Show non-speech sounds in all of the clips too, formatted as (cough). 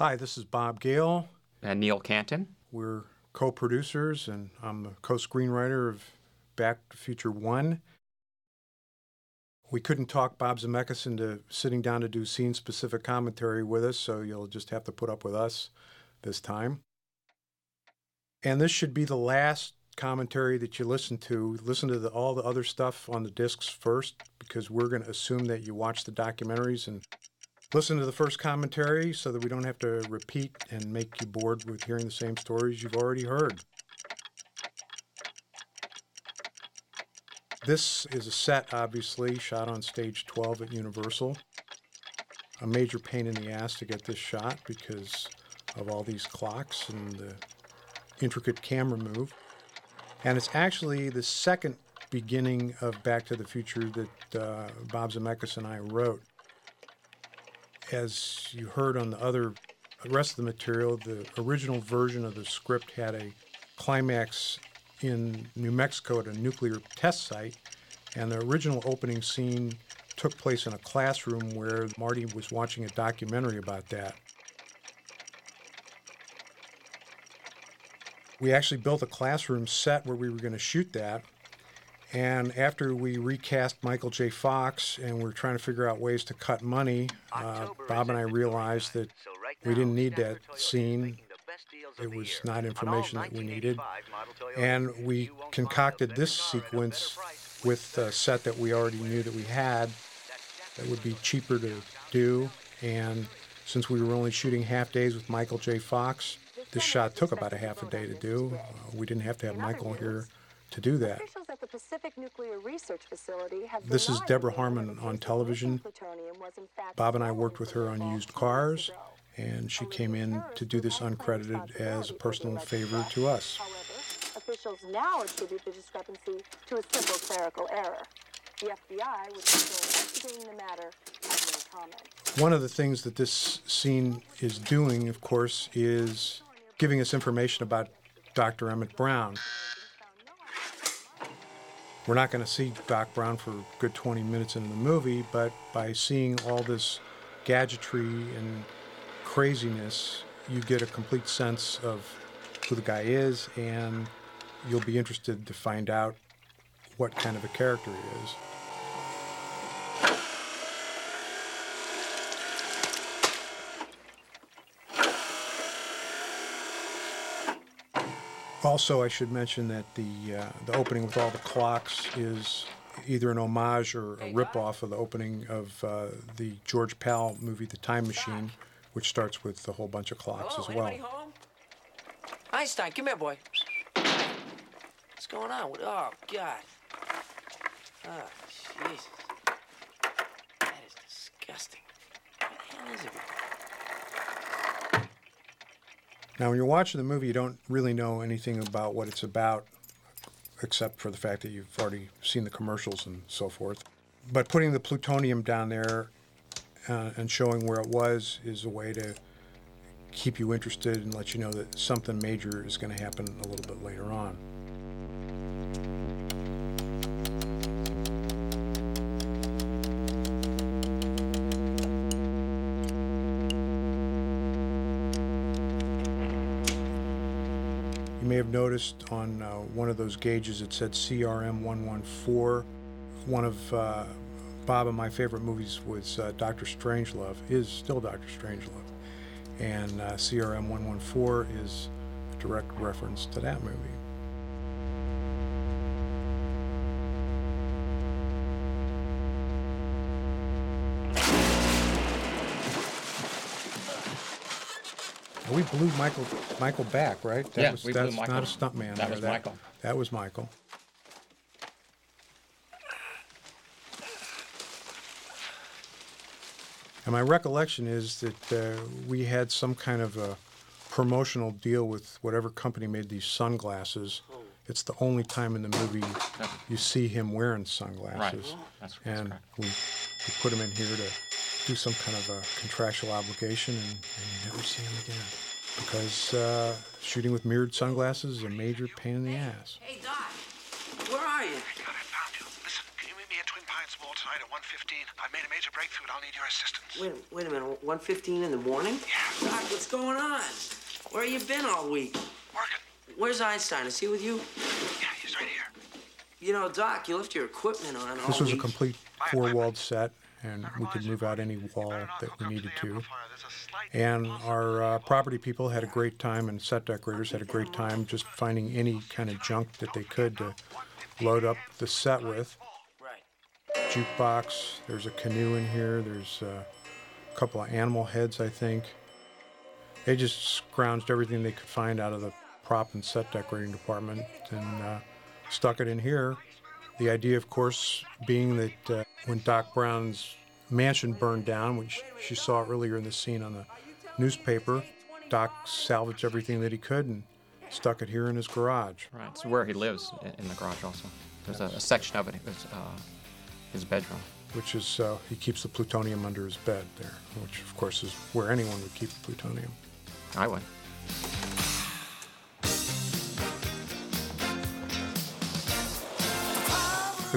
Hi, this is Bob Gale. And Neil Canton. We're co producers, and I'm the co screenwriter of Back to Future 1. We couldn't talk Bob Zemeckis into sitting down to do scene specific commentary with us, so you'll just have to put up with us this time. And this should be the last commentary that you listen to. Listen to the, all the other stuff on the discs first, because we're going to assume that you watch the documentaries and listen to the first commentary so that we don't have to repeat and make you bored with hearing the same stories you've already heard. This is a set, obviously, shot on stage 12 at Universal. A major pain in the ass to get this shot because of all these clocks and the intricate camera move. And it's actually the second beginning of Back to the Future that uh, Bob Zemeckis and I wrote. As you heard on the other rest of the material, the original version of the script had a climax in New Mexico at a nuclear test site, and the original opening scene took place in a classroom where Marty was watching a documentary about that. We actually built a classroom set where we were going to shoot that. And after we recast Michael J. Fox and we're trying to figure out ways to cut money, uh, Bob and I realized that we didn't need that scene. It was not information that we needed. And we concocted this sequence with a set that we already knew that we had that would be cheaper to do. And since we were only shooting half days with Michael J. Fox, this shot took about a half a day to do. Uh, we didn't have to have Michael here to do that. This is Deborah Harmon on television. Bob and I worked with her on used cars, and she came in to do this uncredited as a personal favor to us. However, Officials now attribute the discrepancy to a simple clerical error. The FBI, which is still investigating the matter, has no comment. One of the things that this scene is doing, of course, is giving us information about Dr. Emmett Brown. We're not going to see Doc Brown for a good 20 minutes in the movie, but by seeing all this gadgetry and craziness, you get a complete sense of who the guy is, and you'll be interested to find out what kind of a character he is. Also, I should mention that the uh, the opening with all the clocks is either an homage or a ripoff of the opening of uh, the George Pal movie, The Time Machine, which starts with a whole bunch of clocks Hello, as well. anybody home? Einstein, come here, boy. What's going on? Oh, God. Oh, Jesus. That is disgusting. What the hell is it? Now, when you're watching the movie, you don't really know anything about what it's about, except for the fact that you've already seen the commercials and so forth. But putting the plutonium down there uh, and showing where it was is a way to keep you interested and let you know that something major is going to happen a little bit later on. Noticed on uh, one of those gauges it said CRM 114. One of uh, Bob and my favorite movies was uh, Doctor Strangelove, is still Doctor Strangelove. And uh, CRM 114 is a direct reference to that movie. We blew Michael Michael back, right? That Yeah, was, we blew Michael. not a stuntman. That there. was Michael. That was Michael. And my recollection is that uh, we had some kind of a promotional deal with whatever company made these sunglasses. It's the only time in the movie you see him wearing sunglasses. That's- that's and we, we put him in here to do some kind of a contractual obligation, and, and you never see him again. Because uh, shooting with mirrored sunglasses is a major pain in the ass. Hey, Doc. Where are you? I found you. Listen, can you meet me at Twin Pines Baltimore tonight at 1.15. I've made a major breakthrough and I'll need your assistance. Wait, wait a minute. 1.15 in the morning? Yeah. Doc, what's going on? Where have you been all week? Working. Where's Einstein? Is he with you? Yeah, he's right here. You know, Doc, you left your equipment on all This was a complete four-walled set, and we could move out any wall that we needed to. And our uh, property people had a great time, and set decorators had a great time just finding any kind of junk that they could to load up the set with. Jukebox, there's a canoe in here, there's a couple of animal heads, I think. They just scrounged everything they could find out of the prop and set decorating department and uh, stuck it in here. The idea, of course, being that uh, when Doc Brown's mansion burned down, which she saw earlier in the scene on the newspaper, Doc salvaged everything that he could and stuck it here in his garage. Right, it's where he lives in the garage also. There's a, a section of it, it was uh, his bedroom. which is uh, he keeps the plutonium under his bed there, which of course is where anyone would keep plutonium. I would.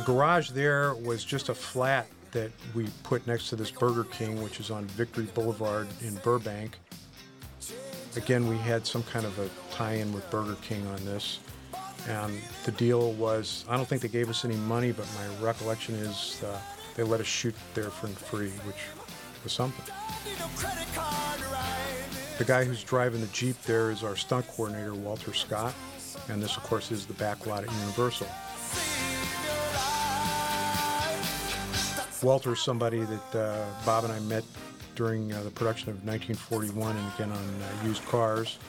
Garage there was just a flat that we put next to this Burger King, which is on Victory Boulevard in Burbank. Again, we had some kind of a tie-in with Burger King on this. And the deal was, I don't think they gave us any money, but my recollection is uh, they let us shoot there for free, which was something. The guy who's driving the Jeep there is our stunt coordinator, Walter Scott. And this, of course, is the back lot at Universal. Walter's somebody that uh, Bob and I met during uh, the production of 1941 and again on uh, used cars.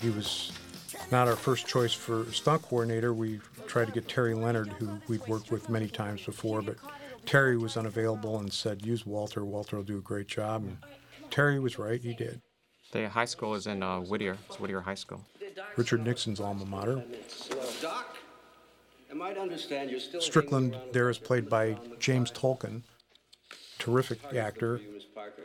He was not our first choice for stunt coordinator. We tried to get Terry Leonard, who we'd worked with many times before, but Terry was unavailable and said, use Walter. Walter will do a great job. And Terry was right, he did. The high school is in uh, Whittier. It's Whittier High School. Richard Nixon's alma mater. Doc, I might understand you're still. Strickland there is played by James. Tolkan, terrific actor. for you, Miss Parker.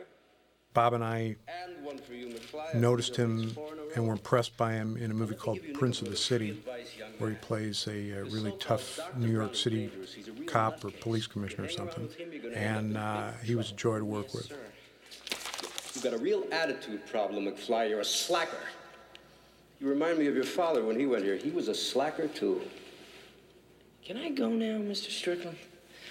Bob and I And one for you, McFly. noticed him your face four in a and were impressed by him in a movie called Prince of the City, free advice, young where he plays a, uh really tough New York City dangerous. He's a real cop or police commissioner or something. with him, you're gonna end And uh, he was a joy to work with. You've got a real attitude problem, McFly. You're a slacker. You remind me of your father when he went here. He was a slacker, too. Can I go now, Mr. Strickland?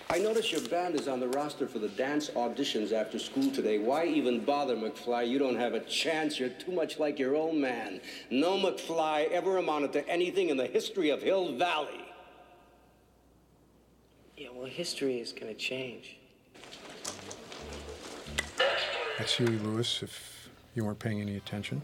I notice your band is on the roster for the dance auditions after school today. Why even bother, McFly? You don't have a chance. You're too much like your old man. No McFly ever amounted to anything in the history of Hill Valley. Yeah, well, history is going to change. That's Huey Lewis, if you weren't paying any attention.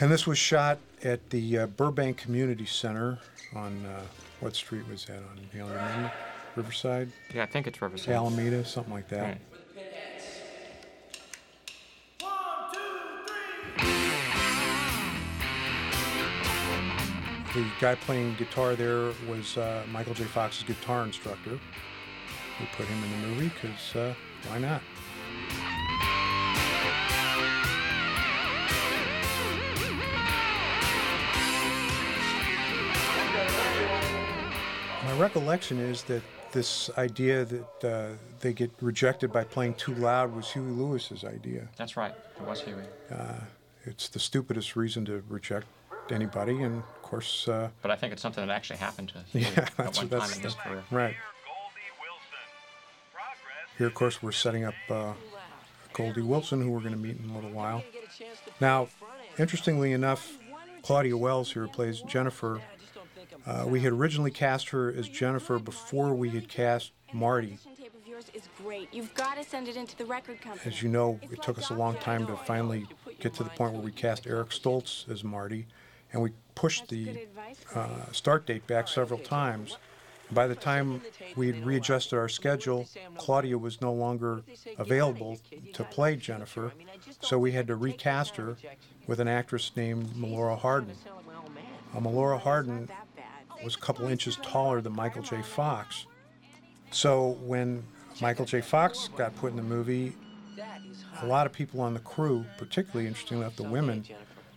And this was shot at the uh, Burbank Community Center on, uh, what street was that on? You remember? Riverside? Yeah, I think it's Riverside. Alameda, something like that. Right. The guy playing guitar there was uh, Michael J. Fox's guitar instructor. We put him in the movie because uh, why not? My recollection is that this idea that uh, they get rejected by playing too loud was Huey Lewis's idea. That's right. It was Huey. It's the stupidest reason to reject anybody, and of course, uh, But I think it's something that actually happened to Huey (laughs) yeah, at one that's time in his career. right. Here, of course, we're setting up uh, Goldie Wilson, who we're going to meet in a little while. Now, interestingly enough, Claudia Wells here plays Jennifer. Uh, we had originally cast her as Jennifer before we had cast Marty. tape of yours is great. You've got to send it into the record company. As you know, it took us a long time to finally get to the point where we cast Eric Stoltz as Marty, and we pushed the uh, start date back several times. By the time we had readjusted our schedule, Claudia was no longer available to play Jennifer, so we had to recast her with an actress named Melora Hardin. Uh, Melora Hardin was a couple inches taller than Michael J. Fox. So when Michael J. Fox got put in the movie, a lot of people on the crew, particularly interestingly enough, the women,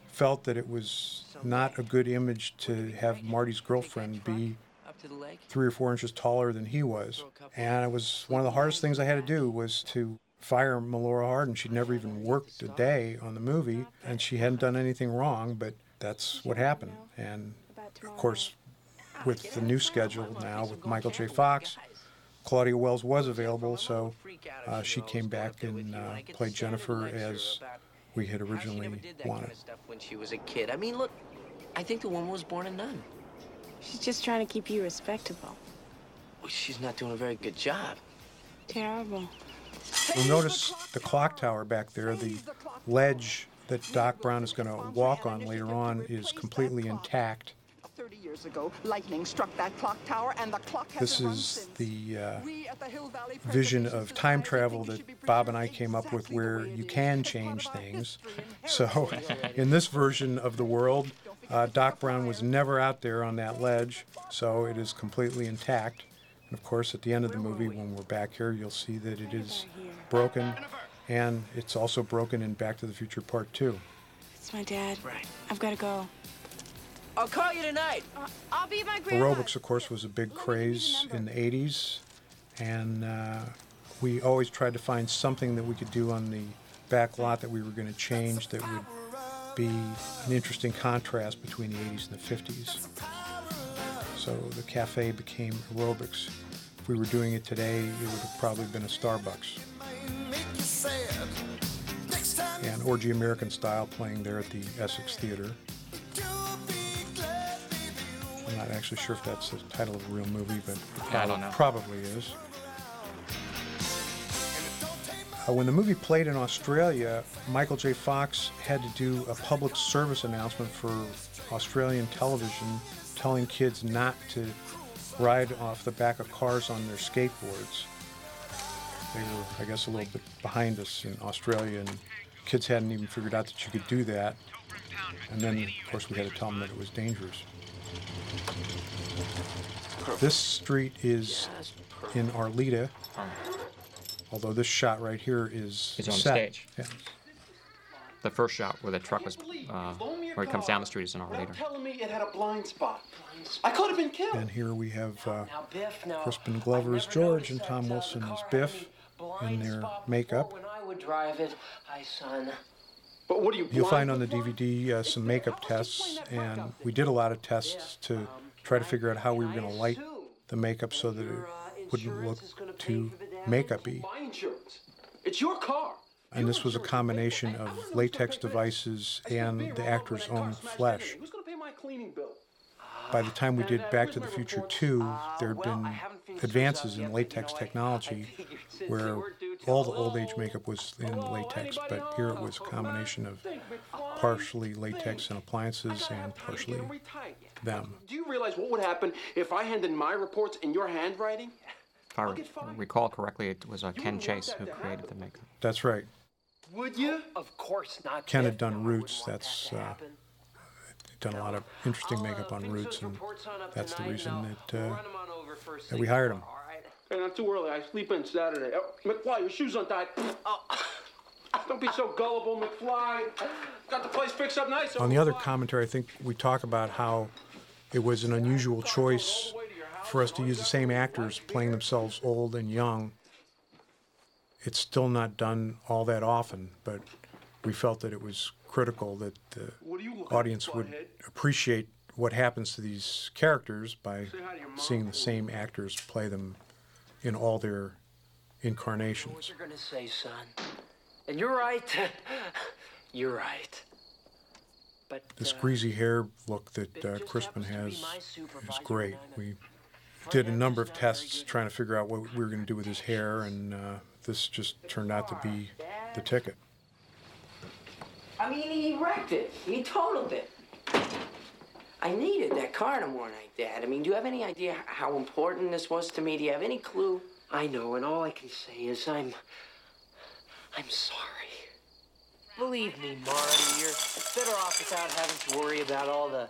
felt that it was not a good image to have Marty's girlfriend be three or four inches taller than he was. And it was one of the hardest things I had to do was to fire Melora Hardin. She'd never even worked a day on the movie, and she hadn't done anything wrong, but that's what happened. And of course, with the new schedule now with Michael J. Fox, Claudia Wells was available, so uh, she came back and uh, played Jennifer as we had originally never did that wanted. kind of stuff when she was a kid. I mean, look, I think the woman was born a nun. She's just trying to keep you respectable. Well, she's not doing a very good job. Terrible. You'll notice the clock tower back there, the ledge that Doc Brown is going to walk on later on is completely intact. 30 years ago, lightning struck that clock tower, and the clock This hasn't run is since. the uh, We at the Hill Valley vision Preservation of time Society travel think it that should be Bob and I preserved came up with exactly the where way it you is. can It's part change our things. history and So (laughs) in this version of the world, uh, Doc Brown was never out there on that ledge, so it is completely intact. And of course, at the end of the movie, when we're back here, you'll see that it is broken, and it's also broken in Back to the Future Part 2. It's my dad. Right. I've got to go. I'll call you tonight. I'll be at my grandma's. Aerobics, of course, was a big craze in the 80s, and uh, we always tried to find something that we could do on the back lot that we were going to change that would be an interesting contrast between the 80s and the 50s. So the cafe became aerobics. If we were doing it today, it would have probably been a Starbucks. And Orgy American Style playing there at the Essex Theater. I'm not actually sure if that's the title of the real movie, but Yeah, I don't know. probably is. Uh, when the movie played in Australia, Michael J. Fox had to do a public service announcement for Australian television telling kids not to ride off the back of cars on their skateboards. They were, I guess, a little bit behind us in Australia, and kids hadn't even figured out that you could do that. And then, of course, we had to tell them that it was dangerous. This street is in Arleta, although this shot right here is It's on the set. stage. Yeah. The first shot where the truck was, uh, where it comes down the street is an hour later. telling me it had a blind spot. I could have been killed. And here we have uh, Now, Biff, now, Crispin Glover I as never George and noticed Tom that, uh, Wilson the as Biff in their makeup. When I would drive it, hi, son. But what are you? You'll find on the? DVD uh, some makeup tests, and we did a lot of tests to try to figure out how we were going to light the makeup so that it wouldn't look too makeup-y. It's your car. And this was a combination of latex devices and the actor's own flesh. Who's gonna pay my cleaning bill? By the time we did Back to the Future 2, there had been advances in latex (laughs) technology where all the old age makeup was in latex, but here it was a combination of partially latex and appliances and partially them. Do you realize what would happen if I handed my reports in your handwriting? If I recall correctly, it was uh, Ken Chase who created the makeup. That's right. Would you? Of course not. Ken had done No, I wouldn't Roots. That's uh, done a lot of interesting uh, makeup on Roots, and reports on up that's the reason that uh, run 'em on over for a that we hired him. Hey, not too early. I sleep in Saturday. Oh, McFly, your shoes untied. Oh. Don't be so gullible, McFly. Got the place fixed up nice. On the other commentary, I think we talk about how it was an unusual choice for us to use the same actors playing themselves old and young. It's still not done all that often, but we felt that it was critical that the What do you look audience would appreciate what happens to these characters by seeing the same actors play them in all their incarnations. What you're gonna say, son? And you're right. (laughs) you're right. But This uh, greasy hair look that uh, Crispin has to is great. and I'm a- We did a number of tests trying to figure out what we were going to do with his hair, and uh, this just turned out to be the ticket. I mean, he wrecked it. He totaled it. I needed that car tomorrow night, Dad. I mean, do you have any idea how important this was to me? Do you have any clue? I know, and all I can say is I'm. I'm sorry. Believe me, Marty, you're better off without having to worry about all the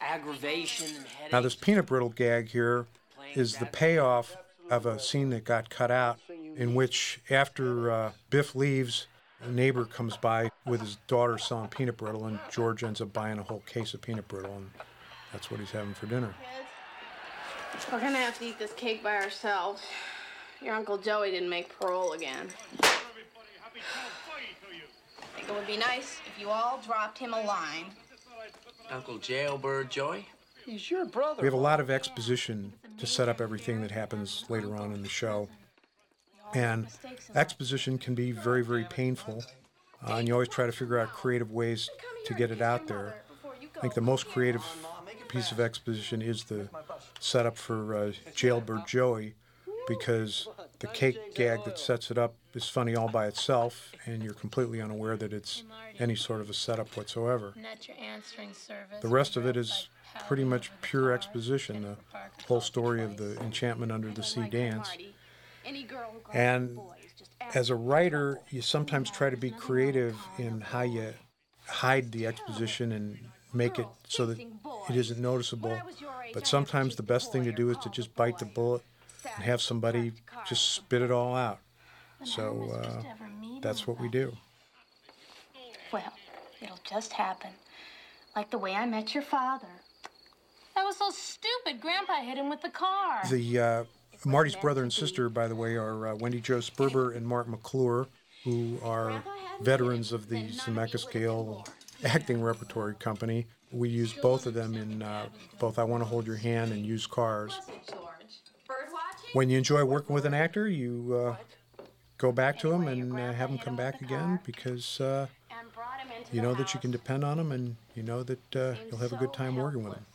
aggravation and headaches. Now, this peanut brittle gag here is the payoff of a scene that got cut out, in which after uh, Biff leaves, a neighbor comes by with his daughter selling peanut brittle, and George ends up buying a whole case of peanut brittle, and that's what he's having for dinner. We're gonna have to eat this cake by ourselves. Your Uncle Joey didn't make parole again. I think it would be nice if you all dropped him a line. Uncle Jailbird Joey? He's your brother. We have a lot of exposition to set up everything that happens later on in the show. And exposition can be very, very painful. Uh, and you always try to figure out creative ways to get it out there. I think the most creative piece of exposition is the setup for uh, Jailbird Joey because the cake gag that sets it up is funny all by itself, and you're completely unaware that it's any sort of a setup whatsoever. The rest of it is pretty much pure exposition, the whole story of the enchantment under the sea dance. And as a writer, you sometimes try to be creative in how you hide the exposition and make it so that it isn't noticeable. But sometimes the best thing to do is to just bite the bullet and have somebody just spit it all out. So uh, that's what we do. Well, it'll just happen. Like the way I met your father. That was so stupid. Grandpa hit him with the car. The uh, Marty's brother and sister, by the way, are uh, Wendy Jo Sperber and Marc McClure, who are veterans of the Zemeckis Gale (laughs) acting repertory company. We use both of them in uh, both I Want to Hold Your Hand and Used Cars. When you enjoy working with an actor, you uh, go back to him and uh, have him come back again because uh, you know that you can depend on him and you know that uh, you'll have a good time working with him.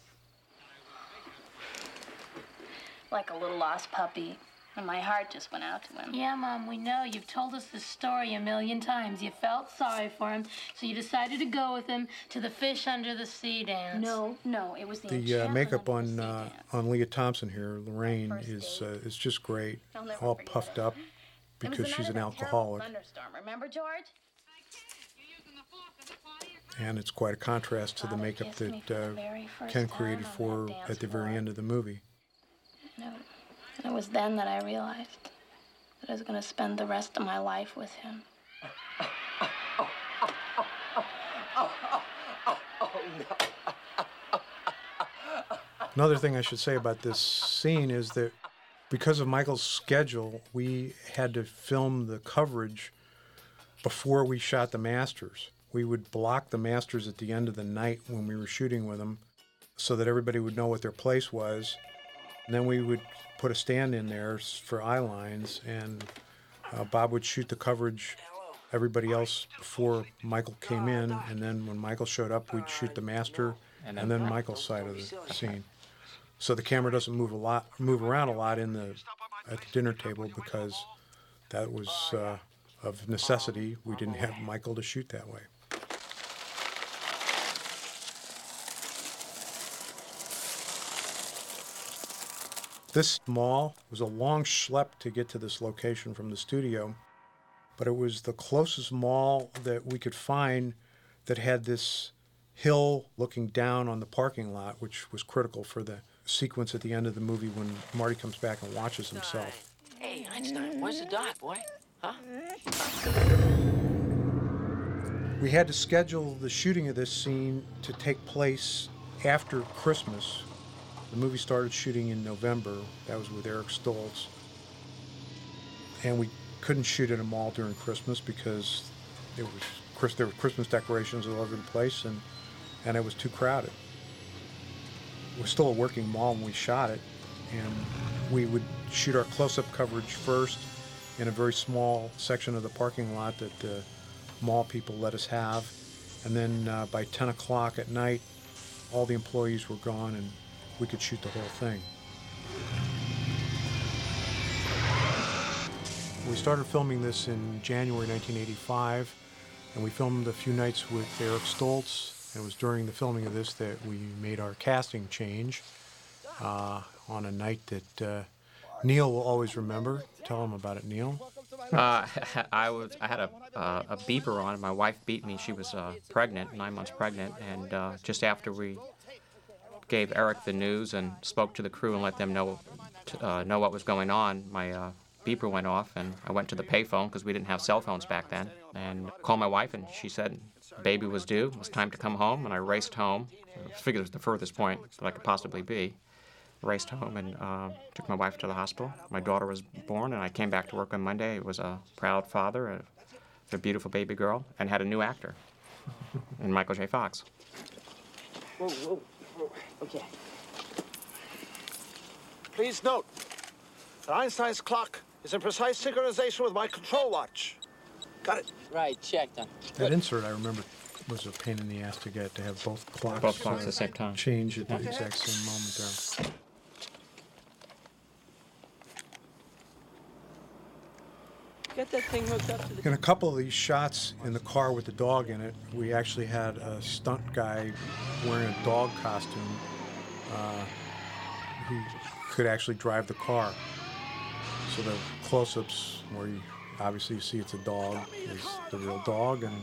Like a little lost puppy. And my heart just went out to him. Yeah, Mom, we know. You've told us this story a million times. You felt sorry for him, so you decided to go with him to the fish under the sea dance. No, no, it was the, The uh, makeup under the on uh, on Lea Thompson here, Lorraine, is uh, is just great. All puffed up It was because she's an of that terrible alcoholic, Thunderstorm. Remember, George? and it's quite a contrast to the makeup that uh, Ken created for that at the very end of the movie. And it, was then that I realized that I was going to spend the rest of my life with him. Another thing I should say about this scene is that because of Michael's schedule, we had to film the coverage before we shot the masters. We would block the masters at the end of the night when we were shooting with them so that everybody would know what their place was. And then we would put a stand in there for eye lines, and uh, Bob would shoot the coverage, everybody else before Michael came in. And then when Michael showed up, we'd shoot the master And and then- then Michael's side of the scene. So the camera doesn't move a lot, move around a lot in the at the dinner table because that was uh, of necessity. We didn't have Michael to shoot that way. This mall was a long schlep to get to this location from the studio, but it was the closest mall that we could find that had this hill looking down on the parking lot, which was critical for the sequence at the end of the movie when Marty comes back and watches himself. Hey, Einstein, where's the dot, boy? Huh? We had to schedule the shooting of this scene to take place after Christmas. The movie started shooting in November. That was with Eric Stoltz. And we couldn't shoot at a mall during Christmas because it was there were Christmas decorations all over the place and, and it was too crowded. It was still a working mall when we shot it. And we would shoot our close-up coverage first in a very small section of the parking lot that the mall people let us have. And then uh, by 10 o'clock at night, all the employees were gone and we could shoot the whole thing. We started filming this in January 1985, and we filmed a few nights with Eric Stoltz. It was during the filming of this that we made our casting change uh, on a night that uh, Neil will always remember. Tell him about it, Neil. Uh, (laughs) I was I had a uh, a beeper on. My wife beat me. She was uh, pregnant, nine months pregnant, and uh, just after we gave Eric the news and spoke to the crew and let them know uh, know what was going on, my uh, beeper went off, and I went to the payphone because we didn't have cell phones back then, and called my wife, and she said baby was due. It was time to come home, and I raced home. I figured it was the furthest point that I could possibly be. raced home and uh, took my wife to the hospital. My daughter was born, and I came back to work on Monday. It was a proud father of a beautiful baby girl, and had a new actor, in Michael J. Fox. Whoa, whoa. Oh, okay. Please note that Einstein's clock is in precise synchronization with my control watch. Got it? Right, checked on. That insert, I remember, was a pain in the ass to get to have both clocks. Both clocks at the uh, same time. Change at the exact same moment there. Get that thing hooked up to the. In a couple of these shots in the car with the dog in it, we actually had a stunt guy wearing a dog costume uh, who could actually drive the car. So the close-ups where you obviously see it's a dog is the real dog, and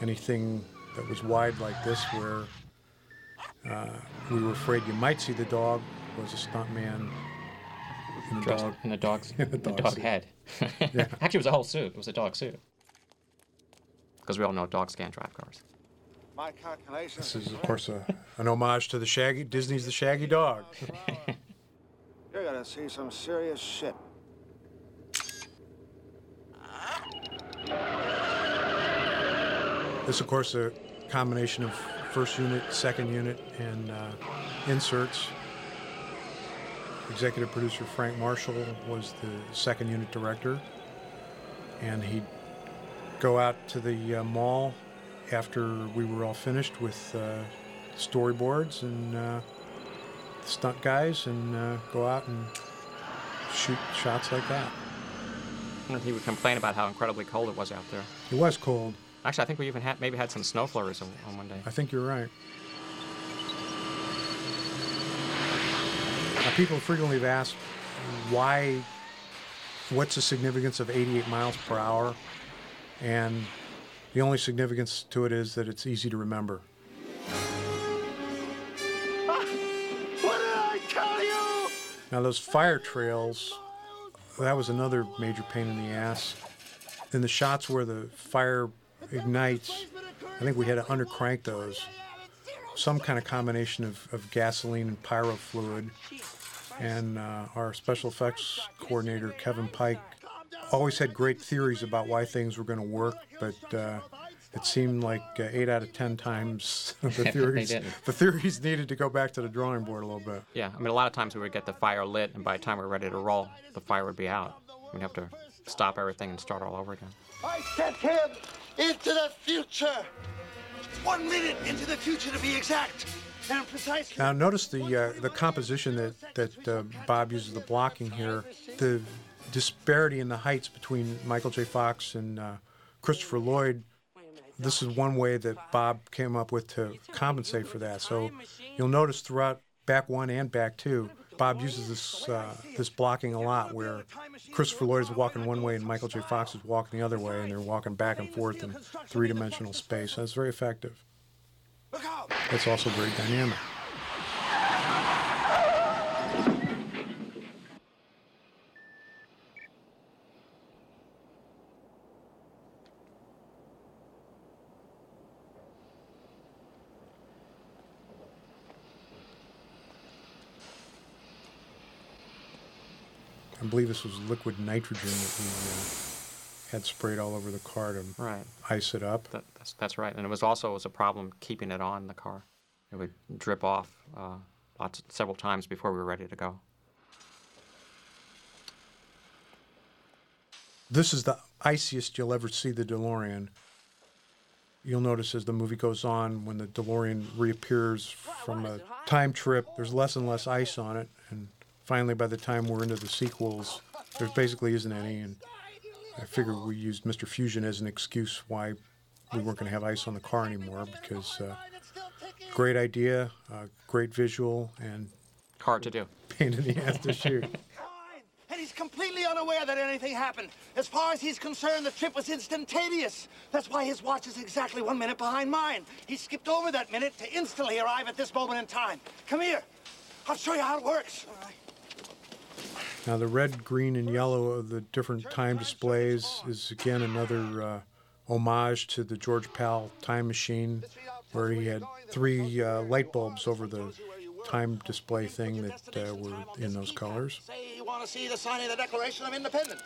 anything that was wide like this where uh, we were afraid you might see the dog was a stunt man in a Dressed dog in the dog's (laughs) in a the dog dog head. (laughs) Yeah. Actually, it was a whole suit. It was a dog suit. Because we all know dogs can't drive cars. My calculations. This is, of course, a, an homage to the Shaggy Disney's The Shaggy Dog. (laughs) You're gonna see some serious shit. This, of course, a combination of first unit, second unit, and uh, inserts. Executive producer Frank Marshall was the second unit director, and he'd go out to the uh, mall after we were all finished with uh, storyboards and uh, stunt guys, and uh, go out and shoot shots like that. And he would complain about how incredibly cold it was out there. It was cold. Actually, I think we even had maybe had some snow flurries on, on one day. I think you're right. People frequently have asked why, what's the significance of 88 miles per hour? And the only significance to it is that it's easy to remember. (laughs) What did I tell you? Now, those fire trails, that was another major pain in the ass. In the shots where the fire ignites, I think we had to undercrank those. Some kind of combination of, of gasoline and pyro fluid. And uh, our special effects coordinator, Kevin Pike, always had great theories about why things were going to work, but uh, it seemed like uh, eight out of ten times (laughs) the (laughs) theories the theories needed to go back to the drawing board a little bit. Yeah, I mean, a lot of times we would get the fire lit, and by the time we were ready to roll, the fire would be out. We'd have to stop everything and start all over again. I sent him into the future. One minute into the future to be exact. Now notice the uh, the composition that that uh, Bob uses the blocking here. The disparity in the heights between Michael J. Fox and uh, Christopher Lloyd. This is one way that Bob came up with to compensate for that. So you'll notice throughout back one and back two, Bob uses this uh, this blocking a lot, where Christopher Lloyd is walking one way and Michael J. Fox is walking the other way, and they're walking back and forth in three-dimensional space. That's very effective. It's also very dynamic. I believe this was liquid nitrogen that we uh, had sprayed all over the car to Right. ice it up. That, that's, that's right. And it was also it was a problem keeping it on the car. It would drip off uh, lots several times before we were ready to go. This is the iciest you'll ever see the DeLorean. You'll notice as the movie goes on, when the DeLorean reappears from a time trip, there's less and less ice on it. And finally, by the time we're into the sequels, there basically isn't any. And I figured we used Mr. Fusion as an excuse why we weren't going to have ice on the car anymore because uh, great idea, uh, great visual, and Hard to do. pain in the ass to shoot. (laughs) And he's completely unaware that anything happened. As far as he's concerned, the trip was instantaneous. That's why his watch is exactly one minute behind mine. He skipped over that minute to instantly arrive at this moment in time. Come here. I'll show you how it works. Now, the red, green, and yellow of the different time displays is again another uh, homage to the George Pal time machine, where he had three uh, light bulbs over the time display thing that uh, were in those colors. Say you want to see the signing of the Declaration of Independence.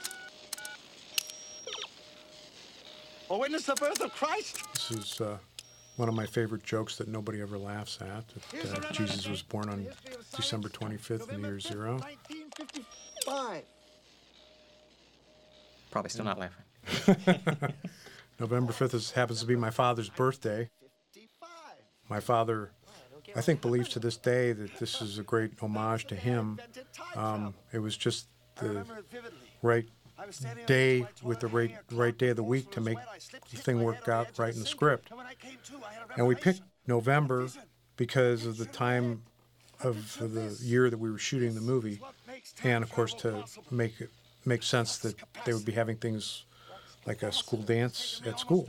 Or witness the birth of Christ. This is uh, one of my favorite jokes that nobody ever laughs at. That uh, Jesus was born on December 25th in the year zero. 1955. Probably still not laughing. (laughs) November 5th is, happens to be my father's birthday. My father, I think, believes to this day that this is a great homage to him. Um, it was just the right day with the right, right day of the week to make the thing work out right in the script. And we picked November because of the time of the year that we were shooting the movie, and of course to make it make sense that they would be having things like a school dance at school.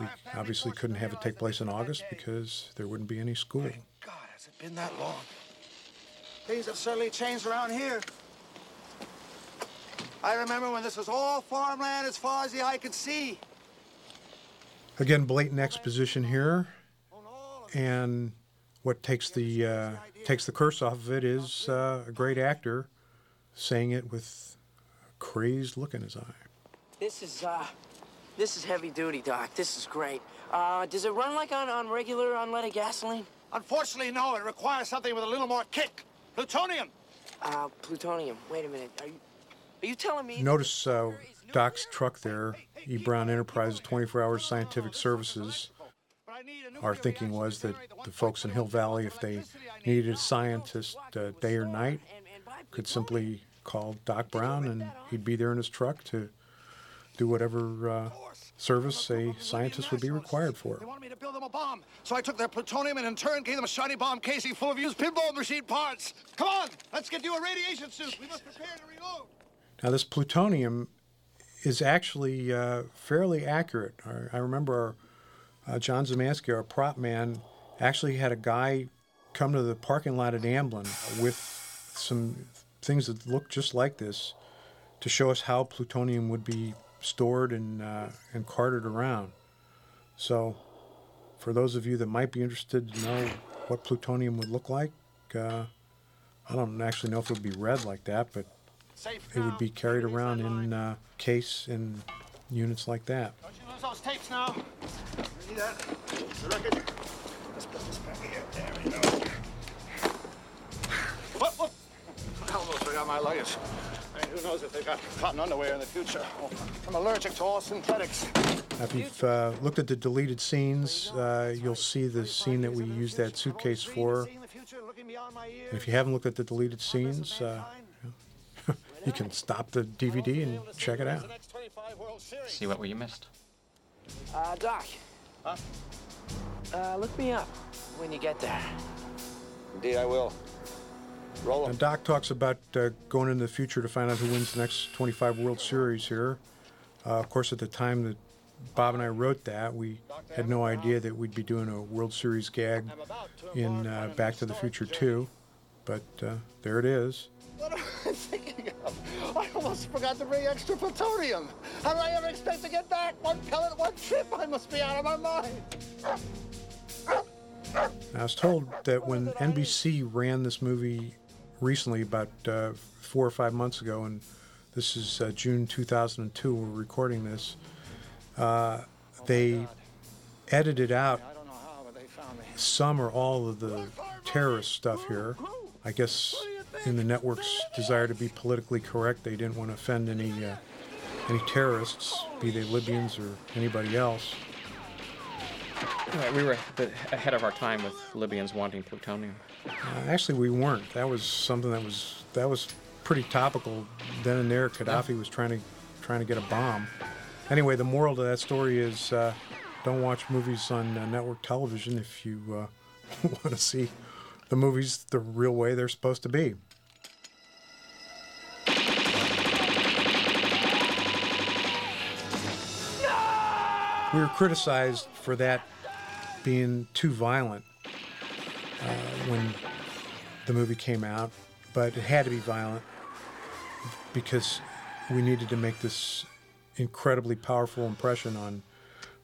We obviously couldn't have it take place in August because there wouldn't be any school. God, has it been that long? Things have certainly changed around here. I remember when this was all farmland as far as the eye could see. Again, blatant exposition here, and what takes the uh, takes the curse off of it is uh, a great actor saying it with a crazed look in his eye. This is, uh, this is heavy duty, Doc. This is great. Uh, does it run like on, on regular unleaded gasoline? Unfortunately, no. It requires something with a little more kick. Plutonium. Uh, plutonium. Wait a minute. Are you, are you telling me? Notice uh, Doc's truck there, E. Brown Enterprises 24 Hour Scientific Services. Our thinking was that the folks in Hill Valley, if they needed a scientist uh, day or night, could simply call Doc Brown and he'd be there in his truck to do whatever uh, service a scientist would be required for. They wanted me to build them a bomb, so I took their plutonium and in turn gave them a shiny bomb casing full of used pinball machine parts. Come on, let's get you a radiation suit. We must prepare to reload. Now, this plutonium is actually uh, fairly accurate. I, remember our, uh, John Zamansky, our prop man, actually had a guy come to the parking lot at Amblin with some things that looked just like this to show us how plutonium would be stored and uh, and carted around. So, for those of you that might be interested to know what plutonium would look like, uh, I don't actually know if it would be red like that, but it would be carried around in uh, case in units like that. Don't you lose those tapes now. See that? The record. Let's put this back here. There we go. Whoop, whoop. I almost forgot my luggage. I mean, who knows if they've got cotton underwear in the future. I'm allergic to all synthetics. If you've uh, looked at the deleted scenes, uh, you'll see the scene that we used that suitcase for. And if you haven't looked at the deleted scenes, uh, you can stop the DVD and check it out. See what you missed. Uh, Doc. Huh? Uh, look me up when you get there. Indeed, I will. Roll 'em. And Doc talks about uh, going into the future to find out who wins the next 25 World Series here. Uh, of course, at the time that Bob and I wrote that, we had no idea that we'd be doing a World Series gag in uh, Back to the Future 2. But uh, there it is. What am I (laughs) thinking of? I almost forgot to bring extra plutonium. How did I ever expect to get back? One pellet, one trip. I must be out of my mind. I was told that when NBC ran this movie recently, about uh, four or five months ago, and this is uh, June 2002, we're recording this, uh, they edited out some or all of the terrorist stuff here. I guess in the network's desire to be politically correct, they didn't want to offend any uh, any terrorists, be they Libyans or anybody else. We were ahead of our time with Libyans wanting plutonium. Uh, actually, we weren't. That was something that was that was pretty topical then and there. Gaddafi was trying to trying to get a bomb. Anyway, the moral to that story is uh, don't watch movies on uh, network television if you uh, (laughs) want to see the movies the real way they're supposed to be. We were criticized for that being too violent uh, when the movie came out, but it had to be violent because we needed to make this incredibly powerful impression on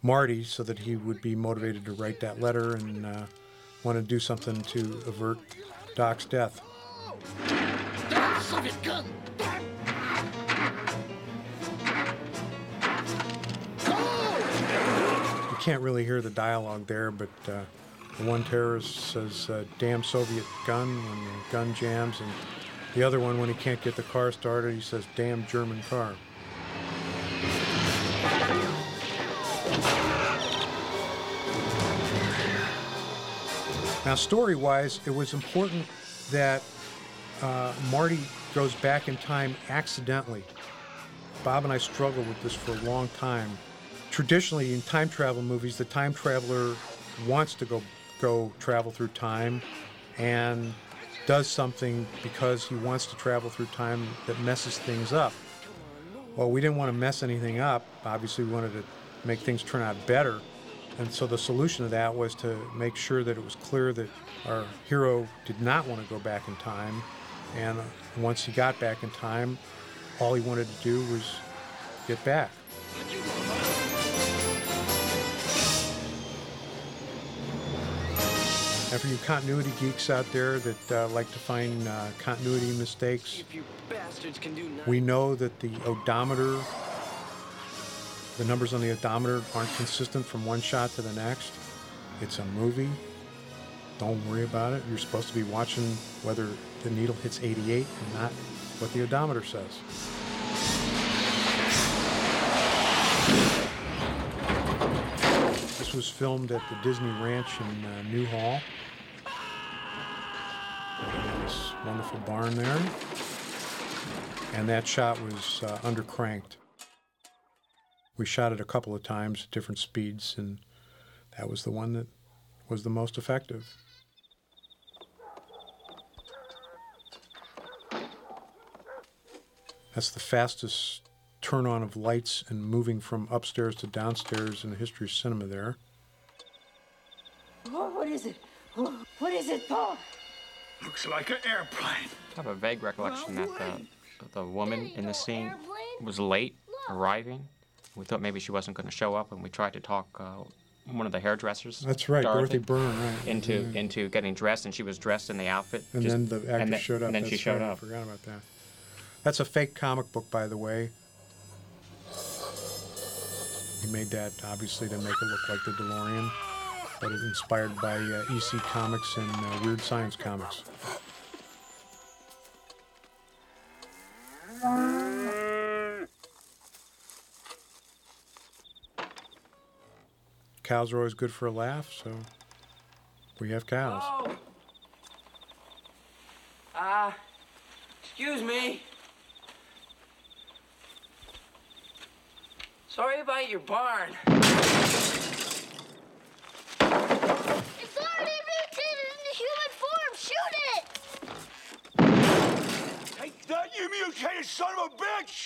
Marty so that he would be motivated to write that letter and uh, wanted to do something to avert Doc's death. Can't really hear the dialogue there, but uh, one terrorist says, uh, damn Soviet gun when the gun jams, and the other one, when he can't get the car started, he says, damn German car. Now, story wise, it was important that uh, Marty goes back in time accidentally. Bob and I struggled with this for a long time. Traditionally, in time travel movies, the time traveler wants to go go travel through time and does something because he wants to travel through time that messes things up. Well, we didn't want to mess anything up. Obviously, we wanted to make things turn out better. And so the solution to that was to make sure that it was clear that our hero did not want to go back in time. And once he got back in time, all he wanted to do was get back. And for you continuity geeks out there that uh, like to find uh, continuity mistakes, You bastards can do we know that the odometer, the numbers on the odometer aren't consistent from one shot to the next. It's a movie. Don't worry about it. You're supposed to be watching whether the needle hits 88 and not what the odometer says. This was filmed at the Disney Ranch in uh, Newhall. This wonderful barn there. And that shot was uh, under cranked. We shot it a couple of times at different speeds, and that was the one that was the most effective. That's the fastest turn on of lights and moving from upstairs to downstairs in the history of cinema there. What, what is it? What is it, Paul? Looks like an airplane. I have a vague recollection that the, the woman in the scene was late arriving. We thought maybe she wasn't going to show up, and we tried to talk uh, one of the hairdressers. That's right, Dorothy Byrne, right. Into Yeah. into getting dressed, and she was dressed in the outfit. And just- then the actor and then- showed up. And then she showed right, I up. forgot about that. That's a fake comic book, by the way. He made that obviously to make it look like the DeLorean, but it's inspired by uh, EC Comics and uh, Weird Science Comics. Cows are always good for a laugh, so we have cows. Oh. Ah, excuse me. Sorry about your barn. It's already mutated into human form. Shoot it! Take that, you mutated son of a bitch!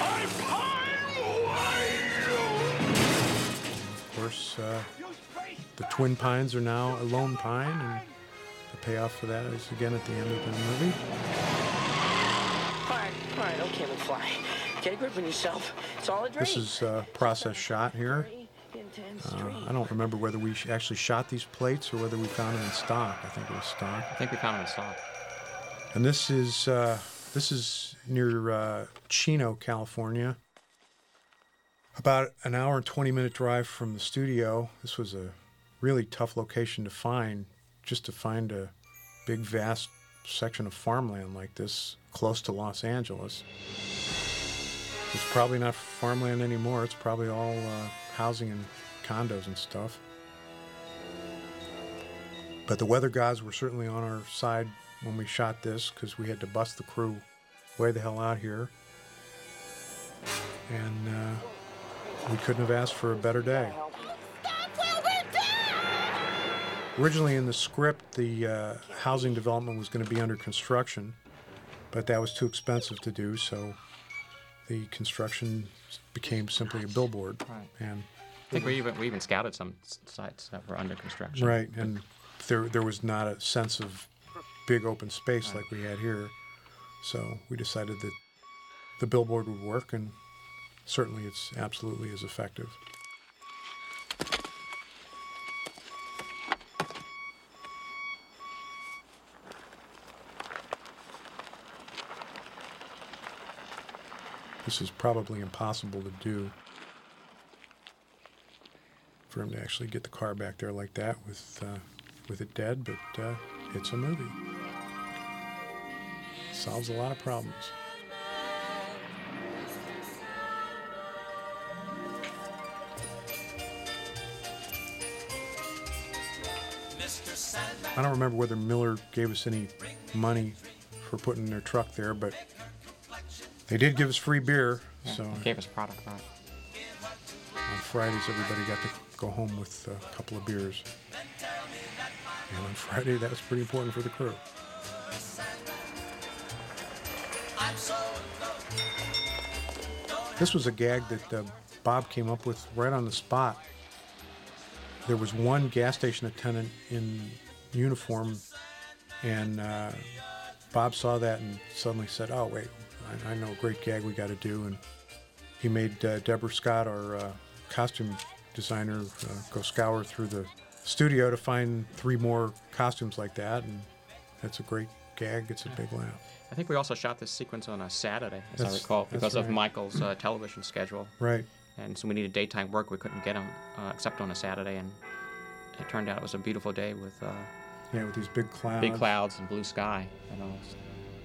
I'm fine! Of course, uh, the twin pines are now a lone pine, and the payoff for that is again at the end of the movie. All right, all right, okay, McFly. Get a grip on yourself. It's all a dream. This is a process shot here. Uh, I don't remember whether we actually shot these plates or whether we found them in stock. I think it was stock. I think we found them in stock. And this is uh, this is near uh, Chino, California. About an hour and 20 minute drive from the studio. This was a really tough location to find, just to find a big, vast section of farmland like this close to Los Angeles. It's probably not farmland anymore. It's probably all uh, housing and condos and stuff. But the weather gods were certainly on our side when we shot this because we had to bust the crew way the hell out here. And uh, we couldn't have asked for a better day. Originally in the script, the uh, housing development was going to be under construction, but that was too expensive to do, so the construction became simply a billboard. Right. And I think we even we even scouted some sites that were under construction. Right, and there there was not a sense of big open space like we had here. So we decided that the billboard would work, and certainly it's absolutely as effective. This is probably impossible to do for him to actually get the car back there like that with uh, with it dead, but uh, it's a movie. Solves a lot of problems. I don't remember whether Miller gave us any money for putting their truck there, but they did give us free beer. Yeah, so they gave us product, right? on Fridays, everybody got to go home with a couple of beers. And on Friday, that was pretty important for the crew. This was a gag that uh, Bob came up with right on the spot. There was one gas station attendant in uniform, and uh, Bob saw that and suddenly said, "Oh wait, I, I know a great gag we got to do." And he made uh, Deborah Scott, our uh, costume designer, uh, go scour through the studio to find three more costumes like that, and that's a great gag. It's a big laugh. I think we also shot this sequence on a Saturday, as That's- I recall, because of. Michael's uh, television schedule. Right. And so we needed daytime work. We couldn't get him uh, except on a Saturday, and it turned out it was a beautiful day with uh, Yeah, with these big clouds. big clouds and blue sky. You know,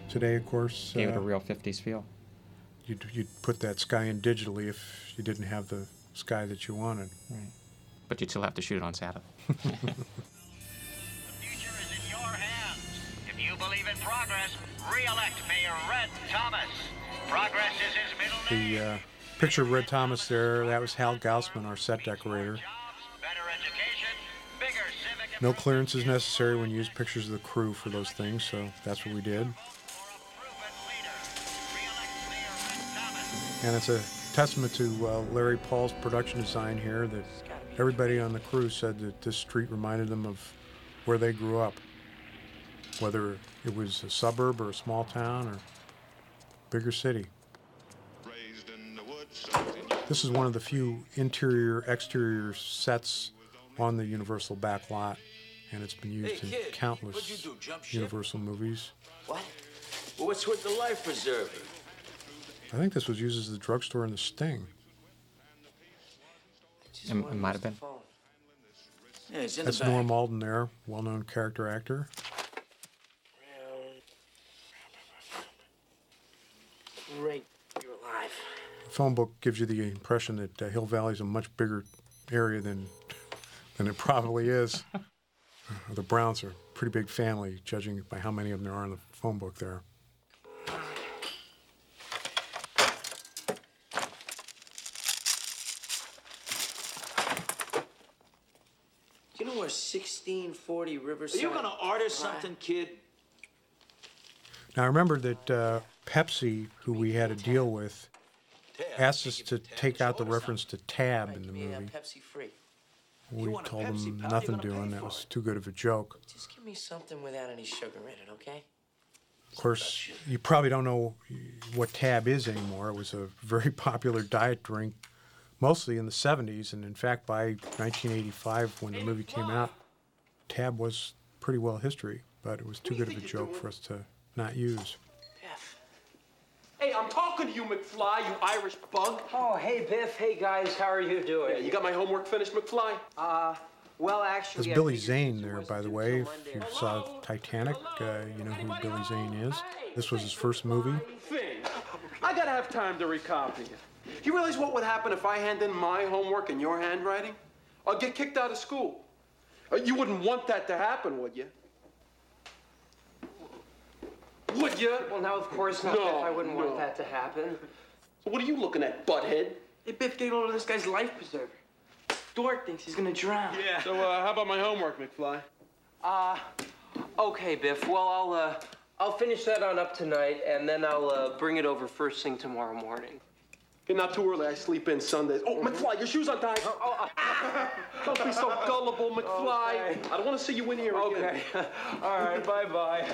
Today, of course, gave it a uh, real 50s feel. You'd, you'd put that sky in digitally if you didn't have the sky that you wanted. Right. But you'd still have to shoot it on Saturday. (laughs) If you believe in progress, re-elect Mayor Red Thomas. Progress is his middle name. The uh, picture of Red Thomas there, that was Hal Gausman, our set decorator. No clearance is necessary when you use pictures of the crew for those things, so that's what we did. And it's a testament to uh, Larry Paull's production design here that everybody on the crew said that this street reminded them of where they grew up, whether it was a suburb or a small town or bigger city. This is one of the few interior exterior sets on the Universal back lot, and it's been used Hey, in kid, what'd countless do. Universal movies. What? Well, what's with the life preserver? I think this was used as the drugstore in The Sting. It, it might have been. Yeah, it's in That's the. Norm Alden there, well-known character actor. Great, you're alive. The phone book gives you the impression that uh, Hill Valley is a much bigger area than than it probably is. (laughs) The Browns are a pretty big family, judging by how many of them there are in the phone book there. Do you know where 1640 Riverside? Are you gonna order something, kid? Now, I remember that uh, Pepsi, who we had a deal with, asked us to take out the reference to tab in the Give me a movie. We told them nothing doing. That was too good of a joke. Just give me something without any sugar in it, okay? Of course, you probably don't know what Tab is anymore. It was a very (laughs) popular diet drink, mostly in the 70s. And in fact, by 1985, when the movie came out, Tab was pretty well history, but it was too good of a joke for us to not use. Biff. Hey, I'm talking to you, McFly, you Irish bug. Oh, hey, Biff. Hey, guys. How are you doing? Yeah, you got my homework finished, McFly? Uh, well, actually, There's Billy Zane there, by the way. If you saw Titanic, uh, you know who Billy Zane is. This was his first movie. Thing. I gotta have time to recopy it. You realize what would happen if I hand in my homework in your handwriting? I'll get kicked out of school. Uh, You wouldn't want that to happen, would you? Would you? Well, now, of course not, No, Biff. I wouldn't no. want that to happen. So what are you looking at, butthead? Hey, Biff, get hold of this guy's life preserver. Dork thinks he's gonna drown. Yeah. So uh, how about my homework, McFly? Uh, okay, Biff. Well, I'll, uh, I'll finish that on up tonight, and then I'll, uh, bring it over first thing tomorrow morning. Get not too early. I sleep in Sundays. Oh, McFly, your shoes are tied. (laughs) Don't be so gullible, (laughs) McFly. I don't want to see you in here again. Okay. (laughs) All right, bye-bye.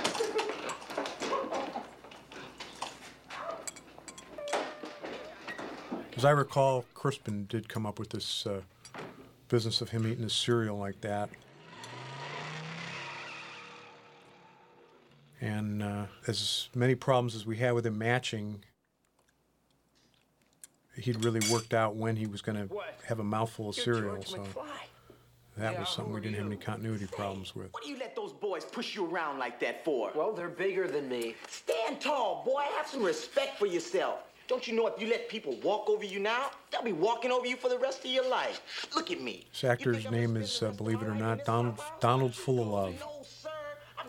As I recall, Crispin did come up with this uh, business of him eating his cereal like that. And uh, as many problems as we had with him matching, he'd really worked out when he was going to have a mouthful of cereal. So that was something we didn't have any continuity problems with. What do you let those boys push you around like that for? Well, they're bigger than me. Stand tall, boy. Have some respect for yourself. Don't you know if you let people walk over you now, they'll be walking over you for the rest of your life? Look at me. This actor's name is, uh, believe it or not, Donald, Donald Fullilove.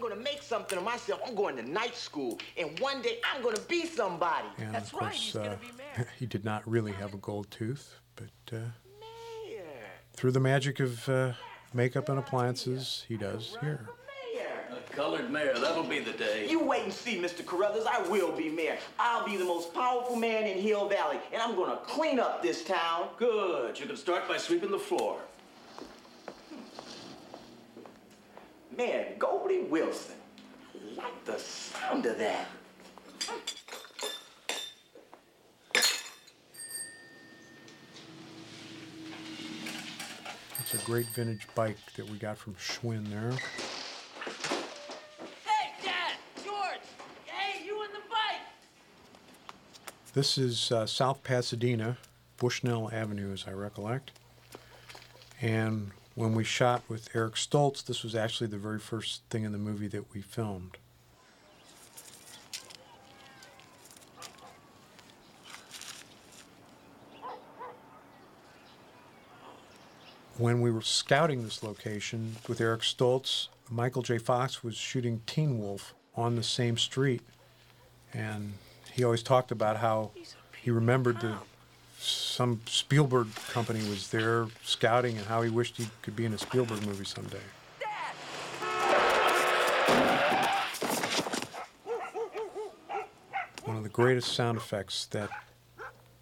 I'm gonna make something of myself. I'm going to night school, and one day I'm gonna be somebody. And That's of course, uh, (laughs) he did not really have a gold tooth, but uh, through the magic of uh, makeup and appliances, he does here. A colored mayor, that'll be the day. You wait and see, Mr. Carruthers. I will be mayor. I'll be the most powerful man in Hill Valley, and I'm gonna clean up this town. Good. You can start by sweeping the floor. Mayor Goldie Wilson. I like the sound of that. It's a great vintage bike that we got from Schwinn there. Hey, Dad! George! Hey, you in the bike! This is uh, South Pasadena, Bushnell Avenue, as I recollect. And when we shot with Eric Stoltz, this was actually the very first thing in the movie that we filmed. When we were scouting this location with Eric Stoltz, Michael J. Fox was shooting Teen Wolf on the same street. And he always talked about how he remembered the some Spielberg company was there scouting and how he wished he could be in a Spielberg movie someday. One of the greatest sound effects that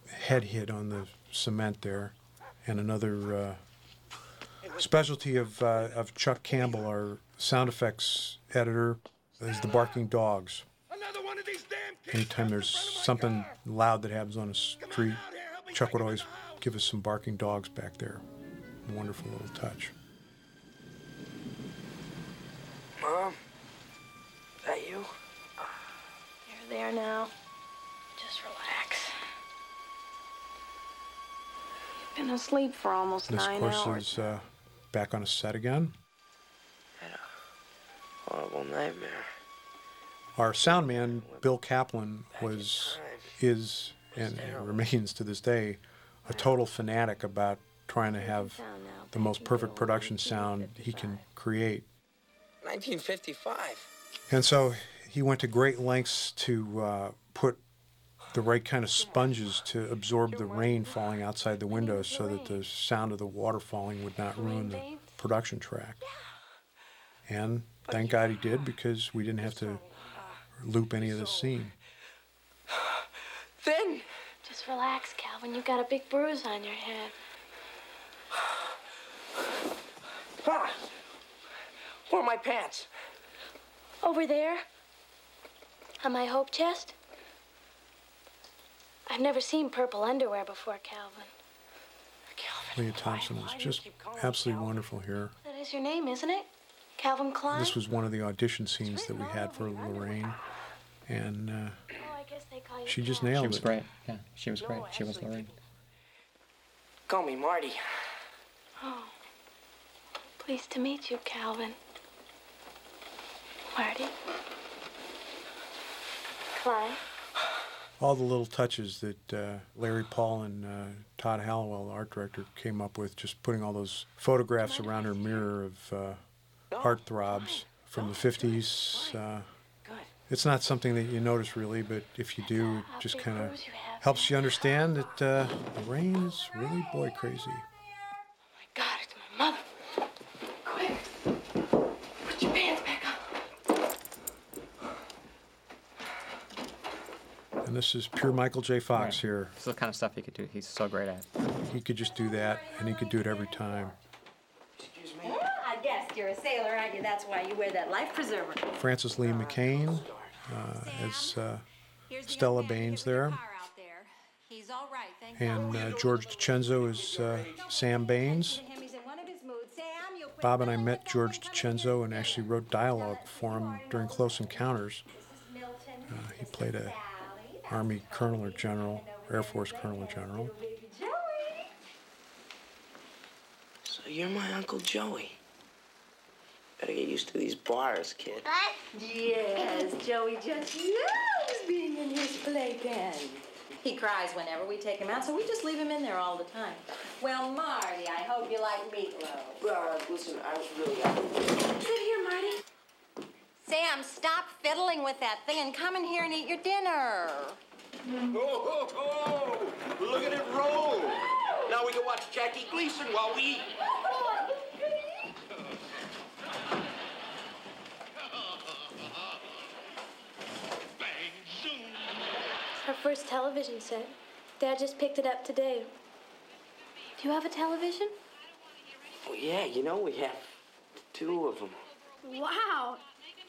head hit on the cement there, and another uh, specialty of uh, of Chuck Campbell, our sound effects editor, is the barking dogs. Anytime there's something loud that happens on a street, Chuck would always give us some barking dogs back there. Wonderful little touch. Mom? is That you? You're there now. Just relax. You've been asleep for almost This, of nine course, hours. is uh, back on a set again. Horrible nightmare. Our sound man, Bill Kaplan, was, is, and remains to this day, a total fanatic about trying to have the most perfect production sound he can create. 1955. And so he went to great lengths to uh, put the right kind of sponges to absorb the rain falling outside the windows so that the sound of the water falling would not ruin the production track. And thank God he did because we didn't have to loop any of the scene. Then? Just relax, Calvin. You got a big bruise on your head. Ah! Where are my pants? Over there? On my hope chest? I've never seen purple underwear before, Calvin. Lea Thompson was just absolutely wonderful here. That is your name, isn't it? Calvin Klein? This was one of the audition scenes that we had for Lorraine, and uh, I guess they call you she just Calvin. nailed She was it. great. Yeah, she was great. She was Lorraine. Call me Marty. Oh. (gasps) Pleased to meet you, Calvin. Marty. Klein. all the little touches that uh, Larry Paull and uh, Todd Hallowell, the art director, came up with, just putting all those photographs around her mirror of uh, heartthrobs from the 50s. It's not something that you notice really, but if you do, it just kind of helps you understand that uh, rain is really boy crazy. God, it's my mother. Quick. Put your pants back on. And this is pure Michael J. Fox Right. here. It's the kind of stuff he could do. He's so great at. He could just do that, and he could do it every time. Excuse me? I guessed you're a sailor, aren't you? That's why you wear that life preserver. Frances Lee McCain uh, as uh, Stella Baines there. He's all right, thank you. And uh, George DiCenzo is uh, Sam Baines. Bob and I met George DiCenzo and actually wrote dialogue for him during Close Encounters. Uh, he played a Army colonel or general, Air Force colonel or general. So you're my Uncle Joey. Better get used to these bars, kid. Yes, Joey just loves being in his playpen. He cries whenever we take him out, so we just leave him in there all the time. Well, Marty, I hope you like meatloaf. Uh, listen, I was really. Sit here, Marty. Sam, stop fiddling with that thing and come in here and eat your dinner. Oh, oh, oh! Look at it roll! Now we can watch Jackie Gleason while we eat. First television set. Dad just picked it up today. Do you have a television? Oh, yeah, you know we have two of them. Wow.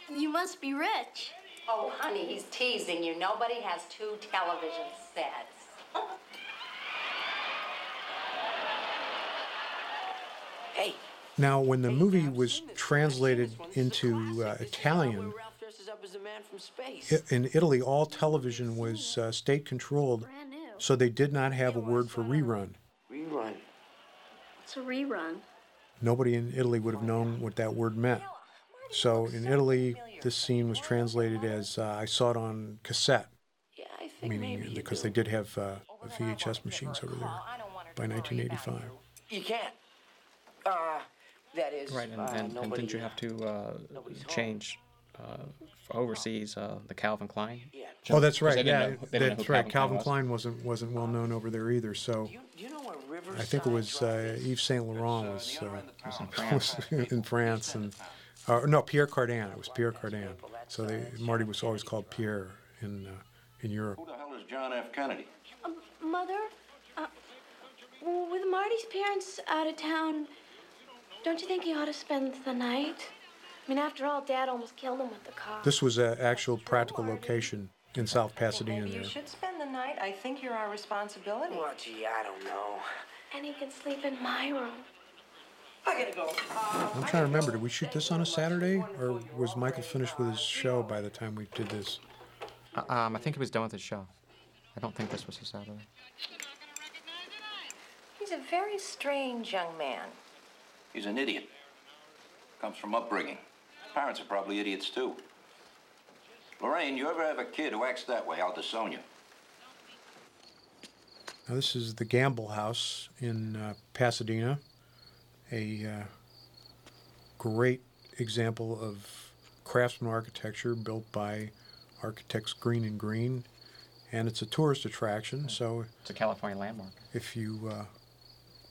You must be rich. Oh, honey, he's teasing you. Nobody has two television sets. Hey, Now, when the movie was translated into uh, Italian, Ralph dresses up as a man from space. i- in Italy, all television was uh, state controlled, so they did not have a word for rerun. Rerun. It's a rerun. Nobody in Italy would have known what that word meant. So in Italy, this scene was translated as uh, I saw it on cassette, Yeah, I think meaning maybe because do. they did have uh, VHS machines over there by 1985. You can't. Uh, that is. Right, and, uh, and, and nobody, didn't you have to uh, change uh, overseas uh, the Calvin Klein? Oh, that's right. Yeah, know- they didn't know that's who right. Calvin was. Klein wasn't wasn't well known over there either. So Do you know where Riverside I think it was uh, Yves Saint Laurent was, uh, (laughs) was in France, and uh, no Pierre Cardin. It was Pierre Cardin. So they, Marty was always called Pierre in uh, in Europe. Who the hell is John F. Kennedy? Um, Mother, uh, with Marty's parents out of town, don't you think he ought to spend the night? I mean, after all, Dad almost killed him with the car. This was an actual practical location in South Pasadena. Maybe you There. should spend the night. I think you're our responsibility. Well, gee, I don't know. And he can sleep in my room. I gotta go. I'm trying to remember. Did we shoot this on a Saturday, or was Michael finished with his show by the time we did this? Uh, um, I think he was done with his show. I don't think this was a Saturday. He's a very strange young man. He's an idiot. Comes from upbringing. Parents are probably idiots too. Lorraine, you ever have a kid who acts that way, I'll disown you. Now, this is the Gamble House in uh, Pasadena, a uh, great example of craftsman architecture built by architects Greene and Greene, and it's a tourist attraction. So It's a California landmark. if you uh,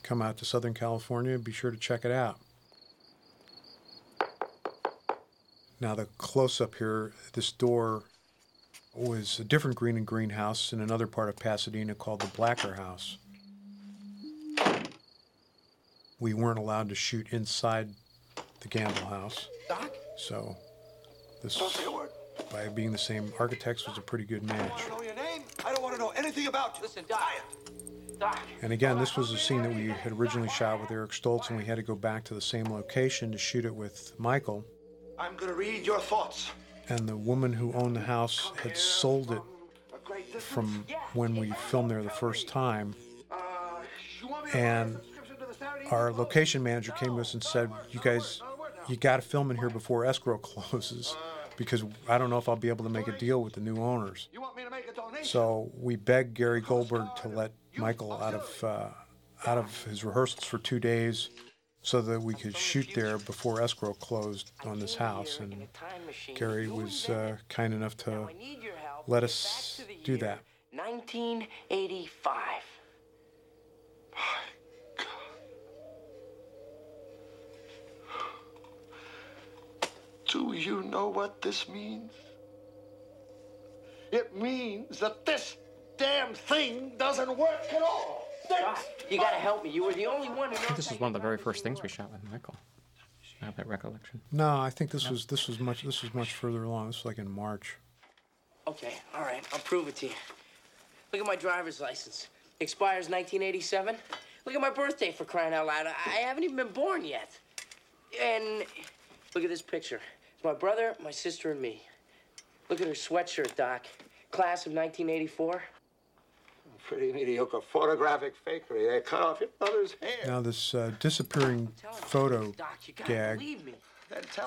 come out to Southern California, be sure to check it out. Now, the close up here, this door was a different Greene and Greene house in another part of Pasadena called the Blacker House. We weren't allowed to shoot inside the Gamble House. Doc? So, this, Don't say a word. by being the same architects, was a pretty good match. know your name? I don't want to know anything about you. Listen, Doc. Doc. And again, this was a scene that we had originally shot with Eric Stoltz, and we had to go back to the same location to shoot it with Michael. I'm going to read your thoughts. And the woman who owned the house had sold it from when we filmed there the first time. And our location manager came to us and said, "You guys, you got to film in here before escrow (laughs) closes, because I don't know if I'll be able to make a deal with the new owners." So we begged Gary Goldberg to let Michael out of uh, out of his rehearsals for two days, so that we could shoot there before escrow closed on this house. And Gary was uh, kind enough to let us do that. 1985. Do you know what this means? It means that this damn thing doesn't work at all. Doc, you gotta help me. You were the only one who knows. this is one of the very first things we shot with Michael. I have that recollection. No, I think this was this was much this was much further along. This was like in March. Okay, all right, I'll prove it to you. Look at my driver's license. Expires 1987. Look at my birthday for crying out loud. I I haven't even been born yet. And look at this picture. It's my brother, my sister, and me. Look at her sweatshirt, Doc. Class of 1984. Pretty mediocre photographic fakery. They cut off your brother's hair. Now this uh, disappearing photo gag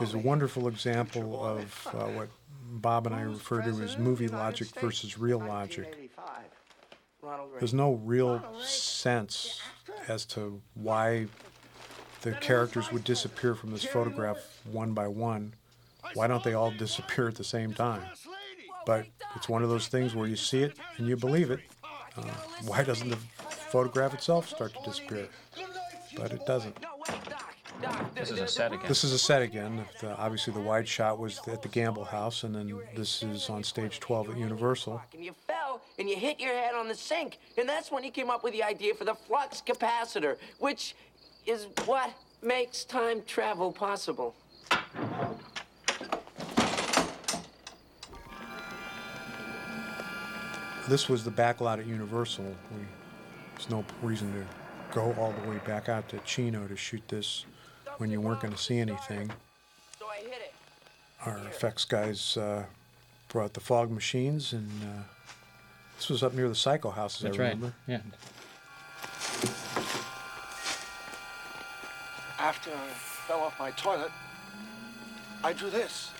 is a wonderful example of uh, what Bob and I refer to as movie logic versus real logic. There's no real sense as to why the characters would disappear from this photograph one by one. Why don't they all disappear at the same time? But it's one of those things where you see it and you believe it. Uh, why doesn't the photograph itself start to disappear? But it doesn't. This is a set again. This is a set again. The, obviously, the wide shot was at the Gamble House, and then this is on stage 12 at Universal. And you fell and you hit your head on the sink. And that's when he came up with the idea for the flux capacitor, which is what makes time travel possible. This was the back lot at Universal. We, there's no reason to go all the way back out to Chino to shoot this when you weren't going to see anything. So I hit it. Our effects guys uh, brought the fog machines, and uh, this was up near the Psycho House, as That's I right. remember. Yeah. After I fell off my toilet, I drew this.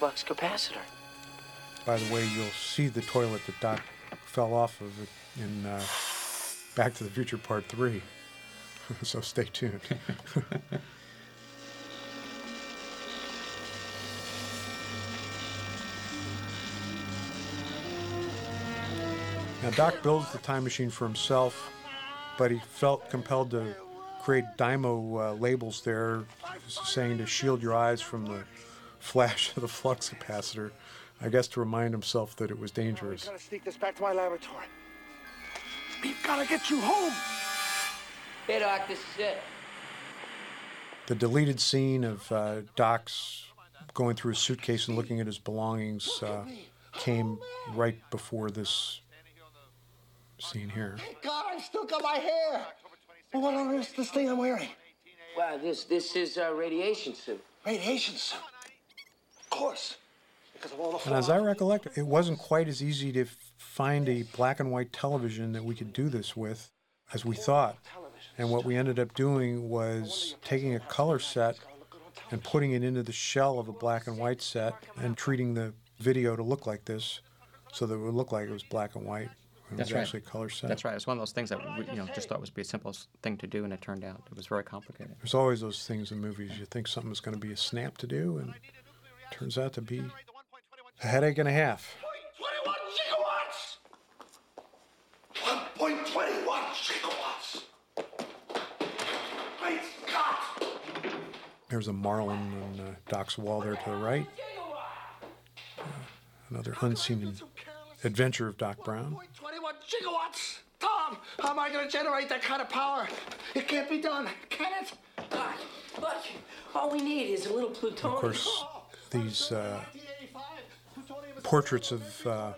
Capacitor. By the way, you'll see the toilet that Doc fell off of in uh, Back to the Future Part 3. (laughs) so stay tuned. (laughs) now, Doc builds the time machine for himself, but he felt compelled to create Dymo uh, labels there saying to shield your eyes from the flash of the flux capacitor. I guess to remind himself that it was dangerous. Gotta sneak this back to my laboratory. We've gotta get you home. Hey, Doc, this is it. The deleted scene of uh, Doc's going through his suitcase and looking at his belongings uh, came right before this scene here. God, I still got my hair. Well, what on earth is this thing I'm wearing? Wow, this this is a radiation suit. Radiation suit. Of course. Because of all the And as I recollect, it wasn't quite as easy to find a black and white television that we could do this with as we thought. And what we ended up doing was taking a color set and putting it into the shell of a black and white set and treating the video to look like this so that it would look like it was black and white. It That's was right. actually a color set. That's right. It's one of those things that we, you know just thought was be the simplest thing to do, and it turned out it was very complicated. There's always those things in movies. You think something's going to be a snap to do, and it turns out to be a headache and a half. 1.21 gigawatts. Great Scott! There's a marlin on uh, Doc's wall there to the right. Uh, another unseen adventure of Doc Brown. 21 gigawatts! Tom, how am I going to generate that kind of power? It can't be done, can it? Doc, look, all we need is a little plutonium. Of course, these uh, portraits of uh,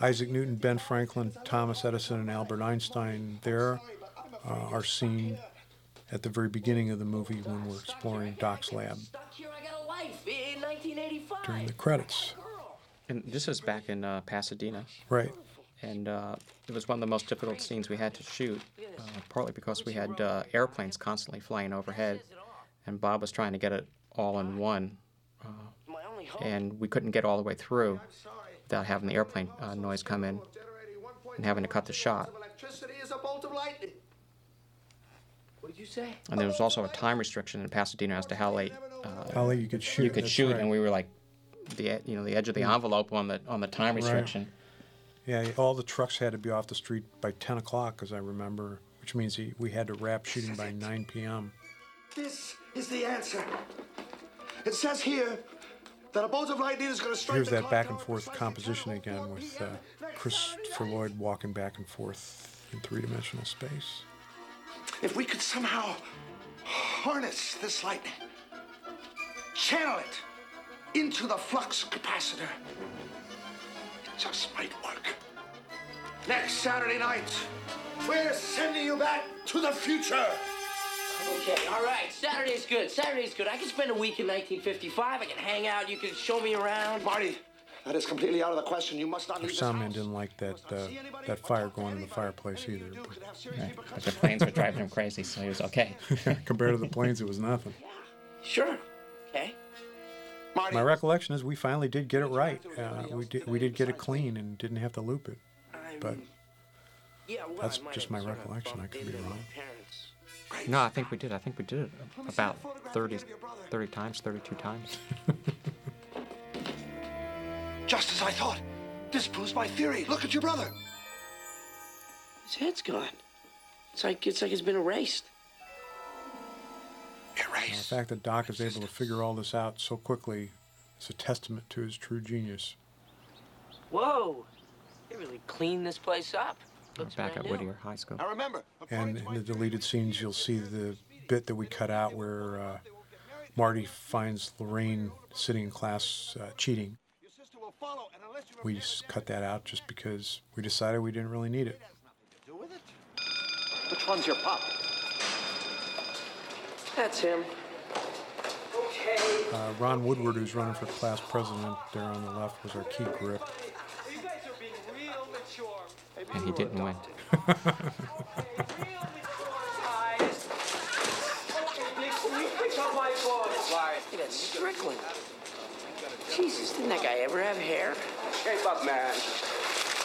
Isaac Newton, Ben Franklin, Thomas Edison, and Albert Einstein there uh, are seen at the very beginning of the movie when we're exploring Doc's lab Here I got a life in 1985. during the credits. And this is back in uh, Pasadena. Right. And uh, it was one of the most difficult scenes we had to shoot, uh, partly because we had uh, airplanes constantly flying overhead, and Bob was trying to get it all in one, and we couldn't get all the way through without having the airplane uh, noise come in and having to cut the shot. Electricity is a bolt of lightning. What did you say? And there was also a time restriction in Pasadena as to how late uh, How late you could shoot, You could that's shoot, right. and we were like the e- you know the edge of the envelope on the on the time Right. restriction. Yeah, all the trucks had to be off the street by 10 o'clock, as I remember, which means we had to wrap shooting by 9 p.m. This is the answer. It says here that a bolt of lightning is going to strike Here's the that back and forth composition again with uh, Christopher Lloyd walking back and forth in three dimensional space. If we could somehow harness this lightning, channel it into the flux capacitor, it just might work. Next Saturday night, we're sending you back to the future. Okay, all right. Saturday's good. Saturday's good. I can spend a week in 1955. I can hang out. You can show me around. Marty, that is completely out of the question. You must not Our leave this soundman house. didn't like that uh, that fire going in the fireplace either. Right. But the planes were driving him crazy, so he was okay. (laughs) Compared to the planes, it was nothing. Sure. Okay. Marty, My recollection is we finally did get it right. Uh, we did we did get it clean and didn't have to loop it. But Yeah, well, that's might just have my sort of recollection. I bumped could be into my wrong. parents. No, I think we did. I think we did it about 30, 30 times, 32 times. (laughs) Just as I thought. This proves my theory. Look at your brother. His head's gone. It's like it's like it's been erased. erased. The fact that Doc is able to figure all this out so quickly is a testament to his true genius. Whoa! They really cleaned this place up. Looks back at new. Whittier High School. Now remember, And in the deleted scenes, you'll see the bit that we cut out where uh, Marty finds Lorraine sitting in class uh, cheating. We just cut that out just because we decided we didn't really need it. Which one's your pop? That's him. Okay. Uh, Ron Woodward, who's running for class president there on the left, was our key grip. And he didn't win. Look at that Strickland. Jesus, didn't that guy ever have hair? Shape up, man.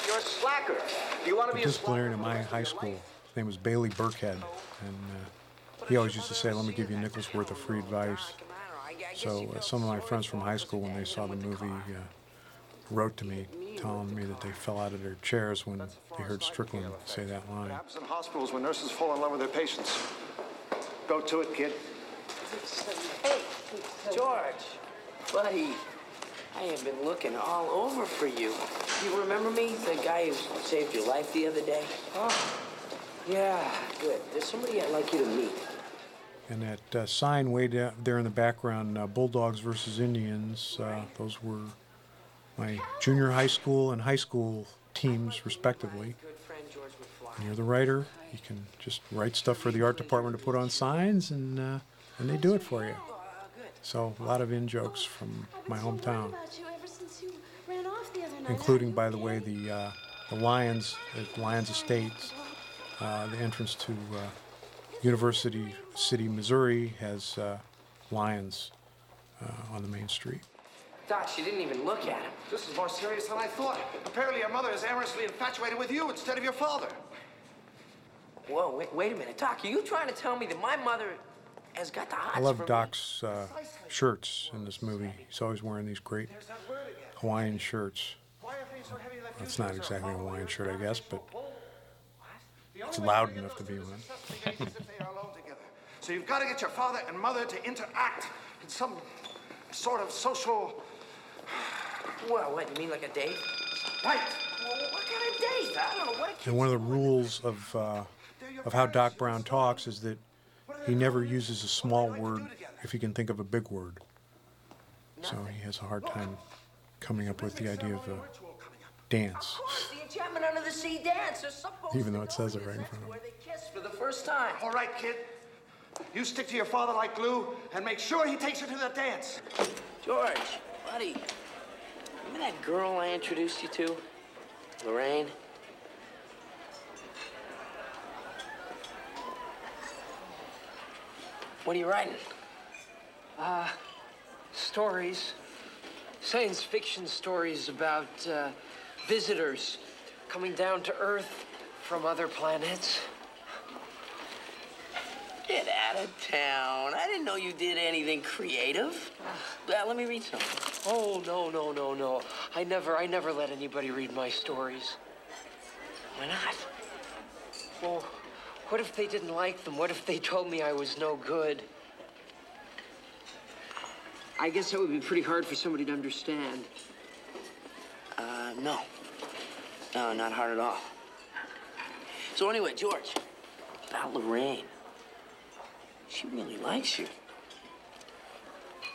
You're a slacker. Do you want to be a slacker? disciplinarian in my high school, his name was Bailey Burkhead, and uh, he always used to say, "Let me give you a nickel's worth of free advice." So uh, some of my friends from high school, when they saw the movie, uh, wrote to me telling me that they fell out of their chairs when they heard Strickland say that line. happens in hospitals when nurses fall in love with their patients. Go to it, kid. Hey, George, buddy, I have been looking all over for you. You remember me? The guy who saved your life the other day? Oh, yeah, good. There's somebody I'd like you to meet. And that uh, sign way down there in the background, uh, Bulldogs versus Indians, uh, those were my junior high school and high school teams, respectively. You're the writer. You can just write stuff for the art department to put on signs, and uh, and they do it for you. So a lot of in jokes from my hometown, including, by the way, the uh, the Lions at Lions Estates. Uh, the entrance to uh, University City, Missouri, has uh, lions uh, on the main street. Doc, she didn't even look at him. This is more serious than I thought. Apparently, your mother is amorously infatuated with you instead of your father. Whoa, wait, wait a minute. Doc, are you trying to tell me that my mother has got the hots I love for me? Doc's uh, shirts in this movie. He's always wearing these great Hawaiian shirts. That's not exactly a Hawaiian shirt, I guess, but it's loud enough to be one. So you've got to get your father and mother to interact in some sort of social. What, what, you mean like a date? Right. Well, what kind of date? I don't know what. And one of the rules of uh, of how Doc Brown talks is that he never uses a small word if he can think of a big word. So he has a hard time coming up with the idea of a dance, The enchantment under the sea dance. They're supposed even though it says it right in front of him. Where they kiss for the first time. All right, kid. You stick to your father like glue and make sure he takes you to the dance. George, buddy, remember that girl I introduced you to? Lorraine? What are you writing? Uh, stories. Science fiction stories about uh, visitors coming down to Earth from other planets. Get out of town. I didn't know you did anything creative. Well, let me read some. Oh, no, no, no, no. I never, I never let anybody read my stories. Why not? Well, what if they didn't like them? What if they told me I was no good? I guess that would be pretty hard for somebody to understand. Uh, no. No, not hard at all. So anyway, George, about Lorraine. She really likes you.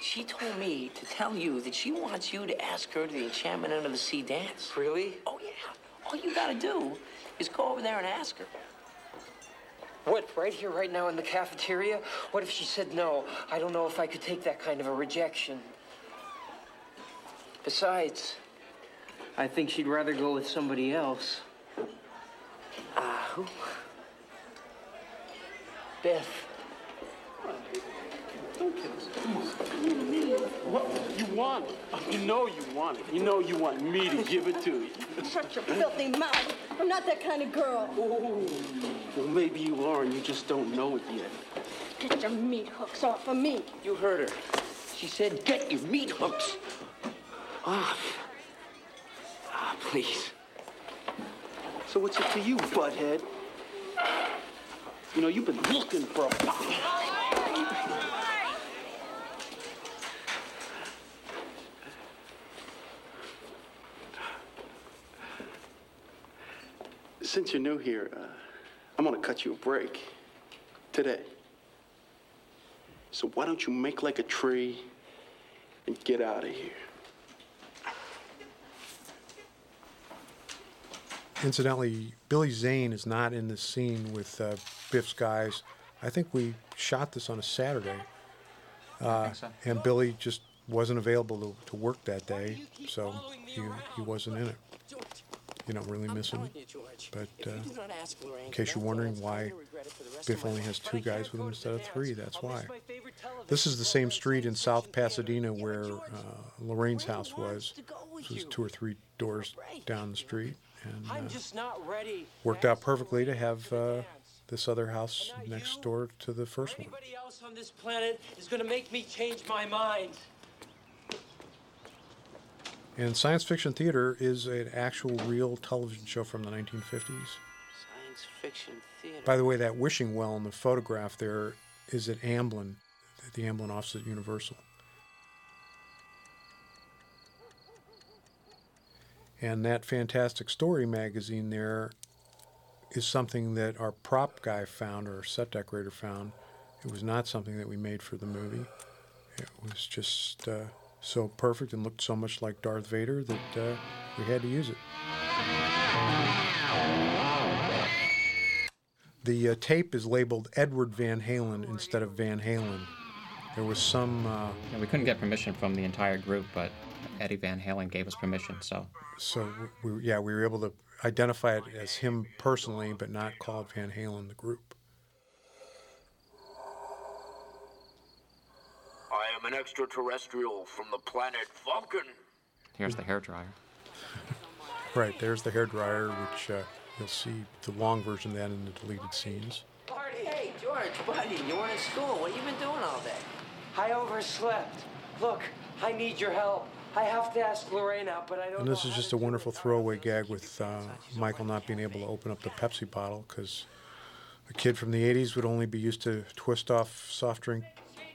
She told me to tell you that she wants you to ask her to the Enchantment Under the Sea dance. Really? Oh, yeah. All you gotta do is go over there and ask her. What, right here, right now in the cafeteria? What if she said no? I don't know if I could take that kind of a rejection. Besides, I think she'd rather go with somebody else. Ah, who? Biff. What you want? You know you want it. You know you want me to give it to you. Shut your filthy mouth. I'm not that kind of girl. Ooh. Well, maybe you are, and you just don't know it yet. Get your meat hooks off of me. You heard her. She said, get your meat hooks off. Ah, please. So what's it to you, butthead? You know, you've been looking for a... Since you're new here, uh, I'm gonna cut you a break. Today. So why don't you make like a tree and get out of here? Incidentally, Billy Zane is not in this scene with uh, Biff's guys. I think we shot this on a Saturday. Uh, so. And Billy just wasn't available to, to work that day, so he, he wasn't in it. You don't really miss him. But uh, in case you're wondering why Biff only has two guys with him instead of three, that's why. This is the same street in South Pasadena where uh, Lorraine's house was. This was two or three doors down the street. And I'm uh, just not ready. worked out perfectly to have uh, this other house next door to the first one. Anybody else on this planet is gonna make me change my mind. And science fiction theater is an actual real television show from the 1950s. Science fiction theater. By the way, that wishing well in the photograph there is at Amblin, at the Amblin office at Universal. And that Fantastic Story magazine there is something that our prop guy found, or set decorator found. It was not something that we made for the movie. It was just uh, so perfect and looked so much like Darth Vader that uh, we had to use it. The uh, tape is labeled Edward Van Halen instead of Van Halen. There was some. Uh, Yeah, we couldn't get permission from the entire group, but Eddie Van Halen gave us permission, so so we, yeah, we were able to identify it as him personally, but not call Van Halen the group. I am an extraterrestrial from the planet Vulcan. here's the hair dryer. (laughs) Right there's the hair dryer, which uh, you'll see the long version of that in the deleted scenes. Hey, George, buddy, you weren't in school. What have you been doing all day? I overslept. Look, I need your help. I have to ask Lorraine out, but I don't And this is just a wonderful throwaway gag with uh, Michael not being able to open up the Pepsi bottle because a kid from the 80s would only be used to twist off soft drink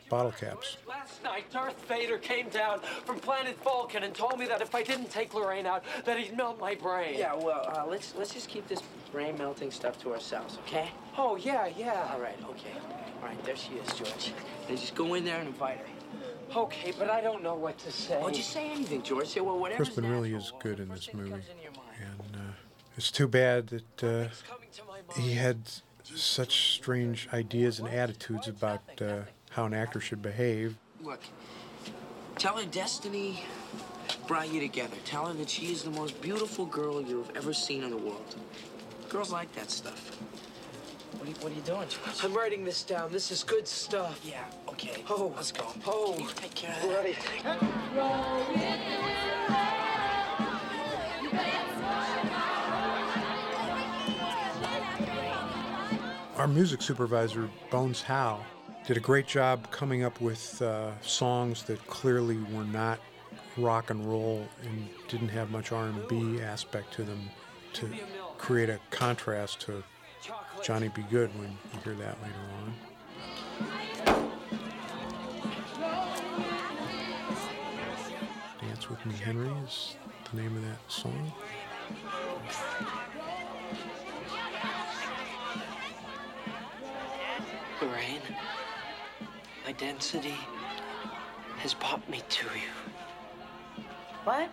bottle caps. Last night, Darth Vader came down from planet Vulcan and told me that if I didn't take Lorraine out, that he'd melt my brain. Yeah, well, uh, let's let's just keep this brain melting stuff to ourselves, okay? Oh, yeah, yeah. All right, okay. All right, there she is, George. Now just go in there and invite her. Okay, but I don't know what to say. Oh, just say anything, George. Say well, whatever's Crispin really is good in this movie. And uh, it's too bad that uh, he had such strange ideas and attitudes about uh, how an actor should behave. Look, tell her destiny brought you together. Tell her that she is the most beautiful girl you've ever seen in the world. Girls like that stuff. What are you, what are you doing, George? I'm writing this down. This is good stuff. Yeah, okay. Oh, let's go. Oh, You take care of that. right. Our music supervisor, Bones Howe, did a great job coming up with uh, songs that clearly were not rock and roll and didn't have much R&B aspect to them to create a contrast to Johnny B. Goode when you hear that later on. Dance with Me Henry is the name of that song. Lorraine, my density has brought me to you. What?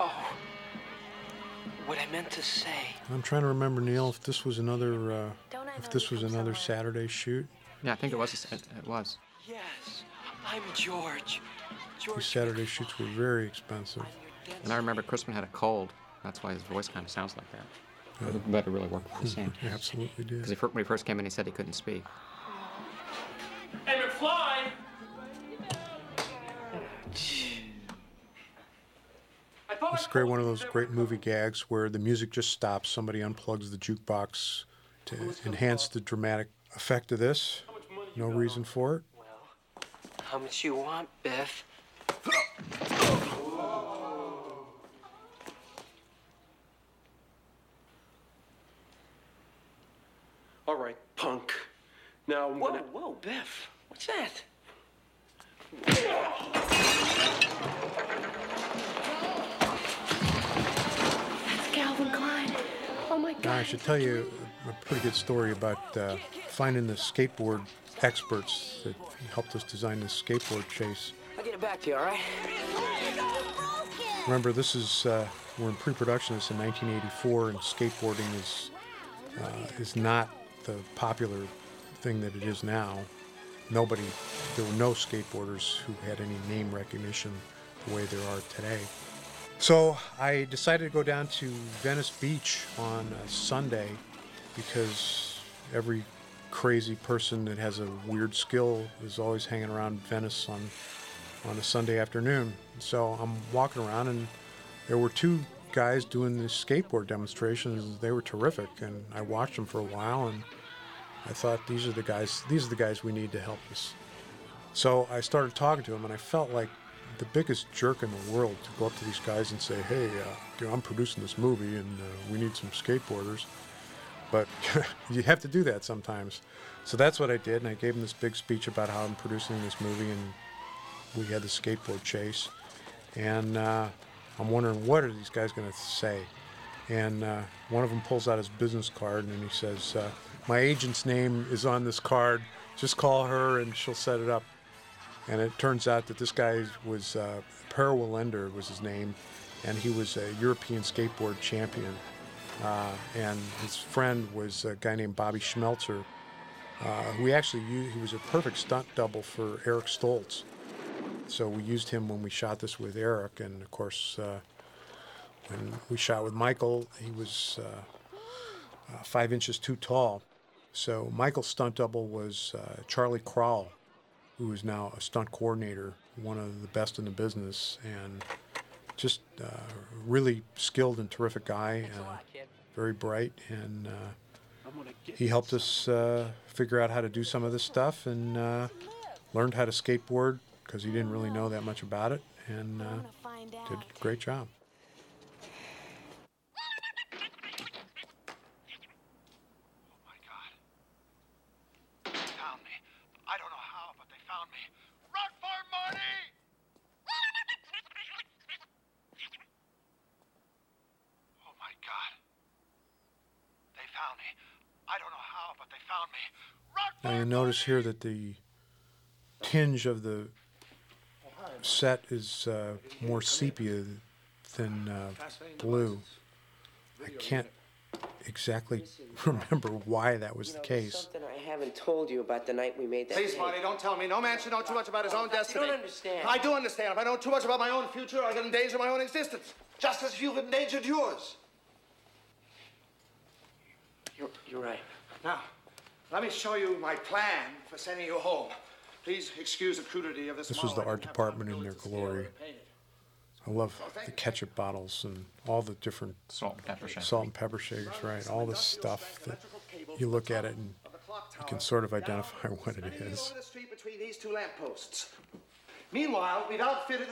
Oh, what I meant to say. I'm trying to remember, Neil, if this was another uh, if this was another Saturday shoot. Yeah, I think it was. It, it was. Yes, I'm George. These Saturday shoots were very expensive. And I remember Crispin had a cold. That's why his voice kind of sounds like that. Yeah. But it really worked the (laughs) same. He absolutely did. Because when he first came in, he said he couldn't speak. Hey, McFly! It's great, one of those great movie gags where the music just stops, somebody unplugs the jukebox to enhance the dramatic effect of this. No reason for it. How much you want, Biff? All right, punk. Now I'm Whoa, gonna. whoa, Biff. What's that? That's Calvin Klein. Oh my Now, I should tell you a pretty good story about uh, finding the skateboard experts that helped us design this skateboard chase. I'll get it back to you, all right? Remember, this is uh, we're in pre-production. This is in 1984, and skateboarding is uh, is not the popular thing that it is now. Nobody, there were no skateboarders who had any name recognition the way there are today. So I decided to go down to Venice Beach on a Sunday because every crazy person that has a weird skill is always hanging around Venice on on a Sunday afternoon. So I'm walking around and there were two guys doing this skateboard demonstrations. They were terrific and I watched them for a while and I thought these are the guys these are the guys we need to help us. So I started talking to them and I felt like the biggest jerk in the world to go up to these guys and say, "Hey, uh, you know, I'm producing this movie and uh, we need some skateboarders." But (laughs) you have to do that sometimes. So that's what I did, and I gave them this big speech about how I'm producing this movie, and we had the skateboard chase. And uh, I'm wondering what are these guys going to say? And uh, one of them pulls out his business card and he says, uh, "My agent's name is on this card. Just call her and she'll set it up." And it turns out that this guy was uh, Per Welinder was his name, and he was a European skateboard champion. Uh, and his friend was a guy named Bobby Schmelzer, uh, who actually used, he was a perfect stunt double for Eric Stoltz. So we used him when we shot this with Eric, and of course, uh, when we shot with Michael, he was uh, uh, five inches too tall. So Michael's stunt double was uh, Charlie Croughwell, who is now a stunt coordinator, one of the best in the business, and just uh, really skilled and terrific guy, uh, very bright, and uh, he helped us uh, figure out how to do some of this stuff and uh, learned how to skateboard because he didn't really know that much about it, and uh, did a great job. Found me. I don't know how, but they found me. Run for it, Marty! Oh my God. They found me. I don't know how, but they found me. Now you notice here that the tinge of the set is uh, more sepia than uh, blue. I can't exactly (laughs) remember why that was the case. Something I haven't told you about the night we made that Please, tape. Marty, don't tell me. No man should know too much about his own destiny. You don't understand. I do understand. If I know too much about my own future, I can endanger my own existence. Just as you've endangered yours. You're, you're right. Now, let me show you my plan for sending you home. Please excuse the crudity of this. This was the art department in their glory. I love the ketchup bottles and all the different salt and pepper shakers. Salt and pepper shakers, right? All this stuff that you look at it and you can sort of identify what it is. Over the street between these two lampposts. Meanwhile, we've outfitted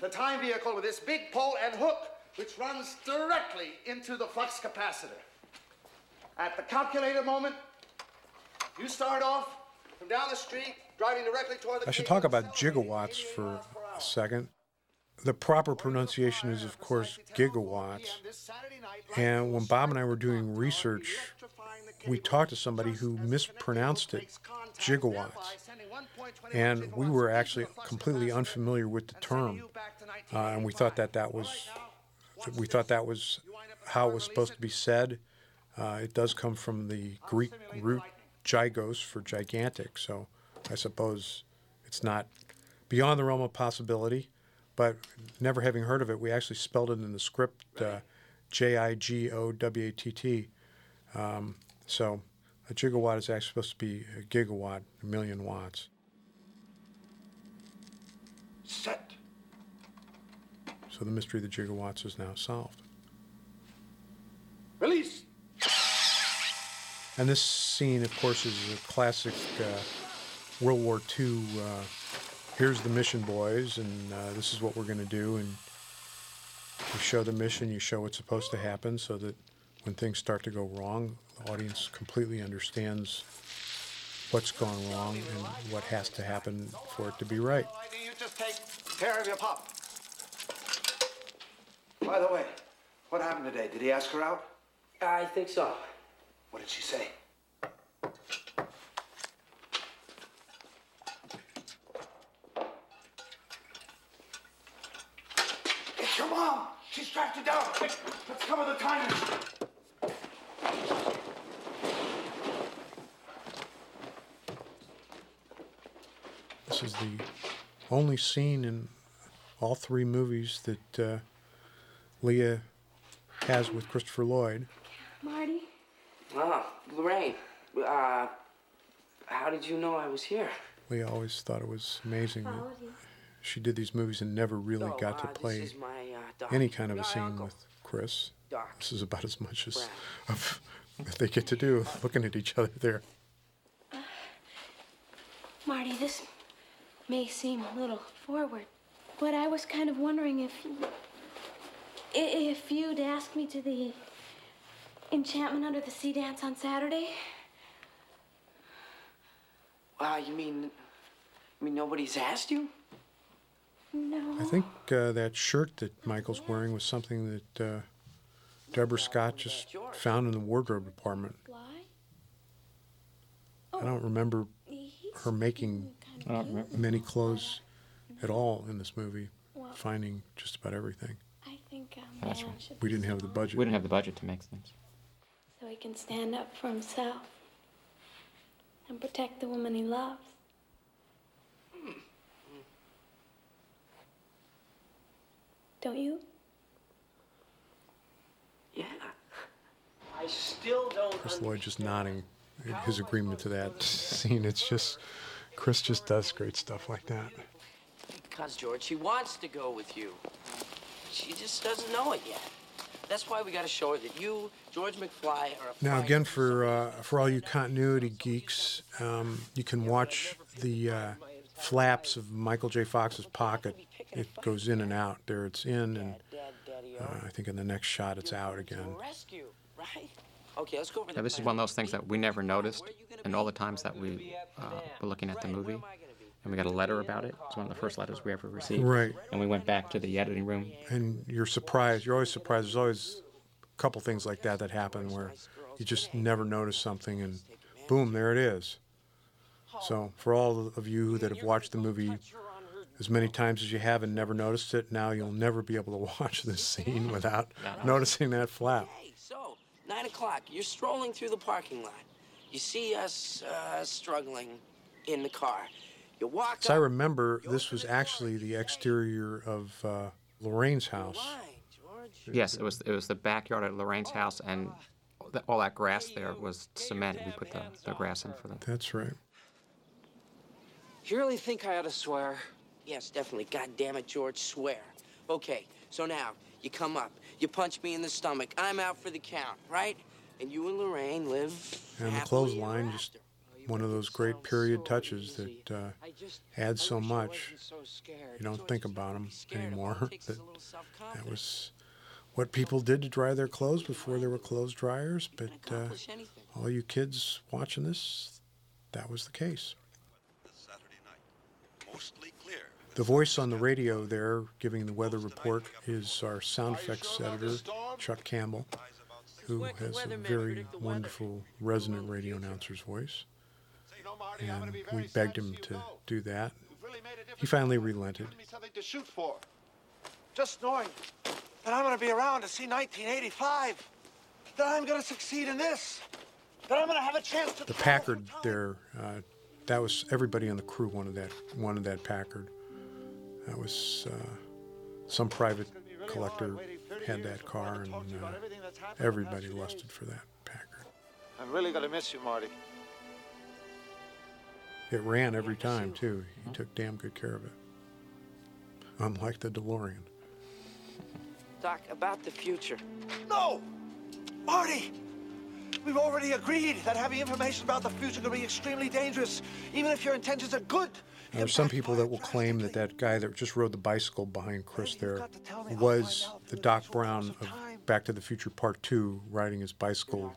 the time vehicle with this big pole and hook, which runs directly into the flux capacitor. At the calculated moment, you start off from down the street, driving directly toward the. I should talk about gigawatts for a second. the proper pronunciation is, of course, gigawatts. And when Bob and I were doing research, we talked to somebody who mispronounced it, gigawatts. And we were actually completely unfamiliar with the term, uh, and we thought that that was, we thought that was how it was supposed to be said. Uh, it does come from the Greek root gigos for gigantic, so I suppose it's not beyond the realm of possibility. But never having heard of it, we actually spelled it in the script uh, J I G O W A T T. Um, so a gigawatt is actually supposed to be a gigawatt, a million watts. Set. So the mystery of the gigawatts is now solved. Release. And this scene, of course, is a classic uh, World War II. Uh, here's the mission, boys, and uh, this is what we're going to do. And you show the mission, you show what's supposed to happen, so that when things start to go wrong, the audience completely understands what's gone wrong and what has to happen for it to be right. Why do you just take care of your pup? By the way, what happened today? Did he ask her out? I think so. What did she say? It's your mom! She's tracked you down! Let's cover the timing! This is the only scene in all three movies that uh, Lea has with Christopher Lloyd. Marty? Ah, Uh, how did you know I was here? Lea always thought it was amazing that she did these movies and never really Oh, got to uh, play my, uh, any kind of a scene uncle. with Chris. Doc. This is about as much as of, that they get to do, looking at each other there. Marty, this may seem a little forward, but I was kind of wondering if if you'd ask me to the enchantment under the sea dance on Saturday. Wow, you mean, you mean nobody's asked you? No. I think uh, that shirt that Michael's wearing was something that uh, Deborah Scott just found in the wardrobe department. I don't remember her making remember. many clothes at all in this movie, finding just about everything. I think um, That's right. We didn't have the budget. We didn't have the budget to make things. So he can stand up for himself and protect the woman he loves. Don't you? Yeah. I still don't. Chris Lloyd just nodding his agreement to that (laughs) scene. It's just, Chris just does great stuff like that. Because, George, she wants to go with you. She just doesn't know it yet. That's why we got to show her that you, George McFly, are a Now, again, for uh, for all you continuity geeks, um, you can watch the uh, flaps of Michael J. Fox's pocket. It goes in and out. There, it's in, and uh, I think in the next shot, it's out again. Okay, let's go over Yeah, the this is one of those things that we never noticed, and all the times that we uh, were looking at the movie, and we got a letter about it. It's one of the first letters we ever received. Right. And we went back to the editing room. And you're surprised. You're always surprised. There's always a couple things like that that happen where you just never notice something, and boom, there it is. So, for all of you that have watched the movie as many times as you have and never noticed it, now you'll never be able to (laughs) watch this scene without noticing that flap. Hey, so, nine o'clock, you're strolling through the parking lot. You see us uh, struggling in the car. You walk So I remember this was actually the exterior of uh, Lorraine's house. Yes, it was it was the backyard at Lorraine's house, and all that- all that grass there was cement. We put the, the grass in for them. That's right. You really think I ought to swear? Yes, definitely. God damn it, George, swear. Okay, so now, you come up, you punch me in the stomach, I'm out for the count, right? And you and Lorraine live And the happily clothesline, just one of those great period touches that uh, adds so much. You don't think about them anymore. (laughs) That, that was what people did to dry their clothes before there were clothes dryers. But uh, all you kids watching this, that was the case. The voice on the radio there giving the weather report is our sound effects editor, Chuck Campbell, who has a very wonderful resonant radio announcer's voice. And we begged him to do that. He finally relented. me something to shoot for. Just knowing that I'm going to be around to see 1985, that I'm going to succeed in this, that I'm going to have a chance to. The Packard there, uh, that was everybody on the crew wanted that wanted that Packard. That was uh, some private collector had that car, and uh, everybody lusted for that Packard. I'm really going to miss you, Marty. It ran every time too. He took damn good care of it. Unlike the DeLorean. Doc, about the future. No! Marty! We've already agreed that having information about the future can be extremely dangerous, even if your intentions are good. There are some people that will claim that that guy that just rode the bicycle behind Chris there was the Doc Brown of Back to the Future Part 2 riding his bicycle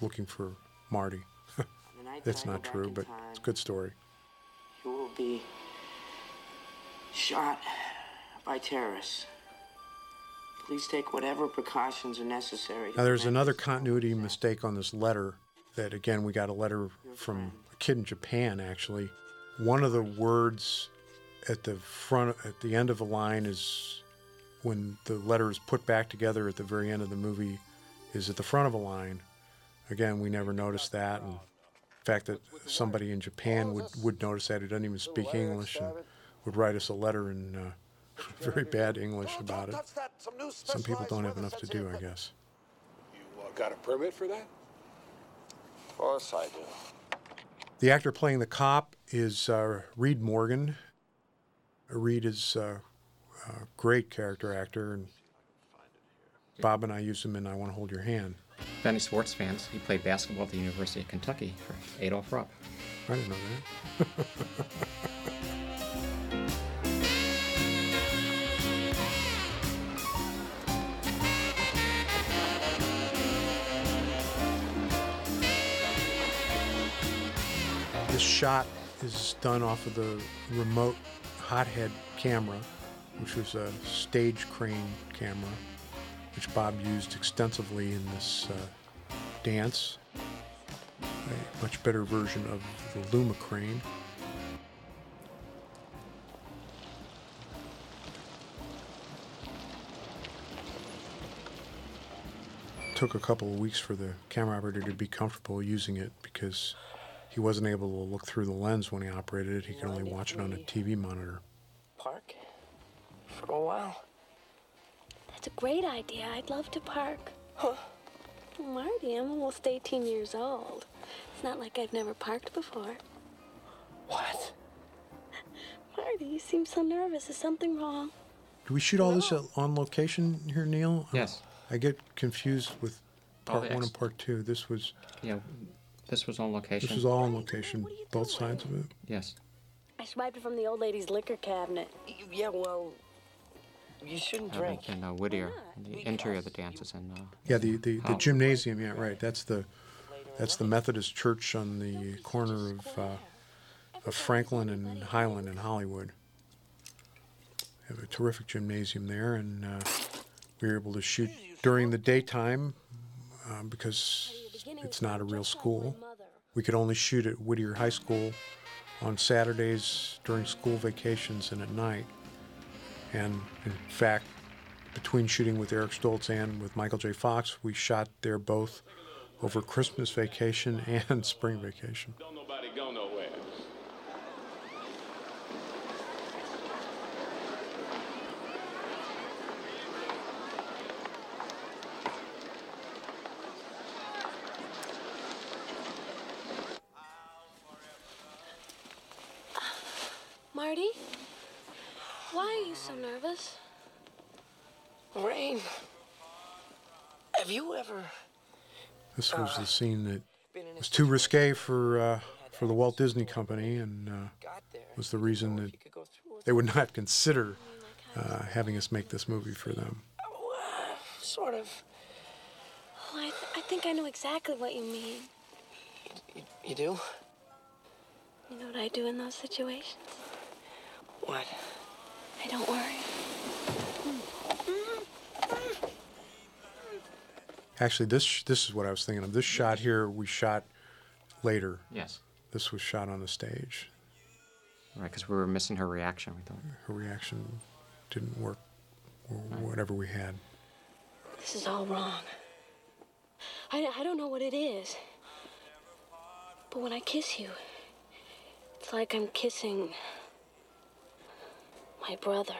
looking for Marty. That's not true, but it's a good story. You will be shot by terrorists. Please take whatever precautions are necessary. Now, there's another continuity mistake on this letter that, again, we got a letter from a kid in Japan, actually. One of the words at the front, at the end of a line is when the letter is put back together at the very end of the movie, is at the front of a line. Again, we never noticed that. And the fact that somebody in Japan would, would notice that, who doesn't even speak English, and would write us a letter in uh, (laughs) very bad English about it. Some people don't have enough to do, I guess. You uh, got a permit for that? Of course I do. The actor playing the cop is uh, Reed Morgan. Reed is uh, a great character actor, and Bob and I use him in I Want to Hold Your Hand. If any sports fans, he played basketball at the University of Kentucky for Adolph Rupp. I didn't know that. (laughs) This shot is done off of the remote hothead camera, which was a stage crane camera, which Bob used extensively in this uh, dance. A much better version of the Louma crane. Took a couple of weeks for the camera operator to be comfortable using it because he wasn't able to look through the lens when he operated it. He could only watch it on a TV monitor. Park? For a while. That's a great idea. I'd love to park. Huh. Marty, I'm almost 18 years old. It's not like I've never parked before. What? (laughs) Marty, you seem so nervous. Is something wrong? Do we shoot all this on location here, Neil? Yes. I get confused with part the one ex- and part two. This was Yeah, this was on location. this was all on location, both sides of it. Yes. I swiped it from the old lady's liquor cabinet. Yeah, well, you shouldn't Uh, drink. in uh, Whittier, the interior of the dance is in. Uh, Yeah, the the, the gymnasium. Yeah, right. That's the that's the Methodist church on the corner of uh, of Franklin and Highland in Hollywood. They have a terrific gymnasium there, and uh, we were able to shoot during the daytime um, because it's not a real school. We could only shoot at Whittier High School on Saturdays during school vacations and at night. And in fact, between shooting with Eric Stoltz and with Michael J. Fox, we shot there both over Christmas vacation (laughs) and spring vacation. Don't nobody go nowhere. Marty? Why are you so nervous? Rain. Have you ever? This was the scene that was too risque for uh, for the Walt Disney Company, and uh, was the reason that they would not consider uh, having us make this movie for them. Sort of. Oh, I, th- I think I know exactly what you mean. You do? You know what I do in those situations? What? Hey, don't worry. Actually, this this is what I was thinking of. This shot here we shot later. Yes. This was shot on the stage. Right, because we were missing her reaction. We thought. Her reaction didn't work, or whatever we had. This is all wrong. I, I don't know what it is. But when I kiss you, it's like I'm kissing my brother.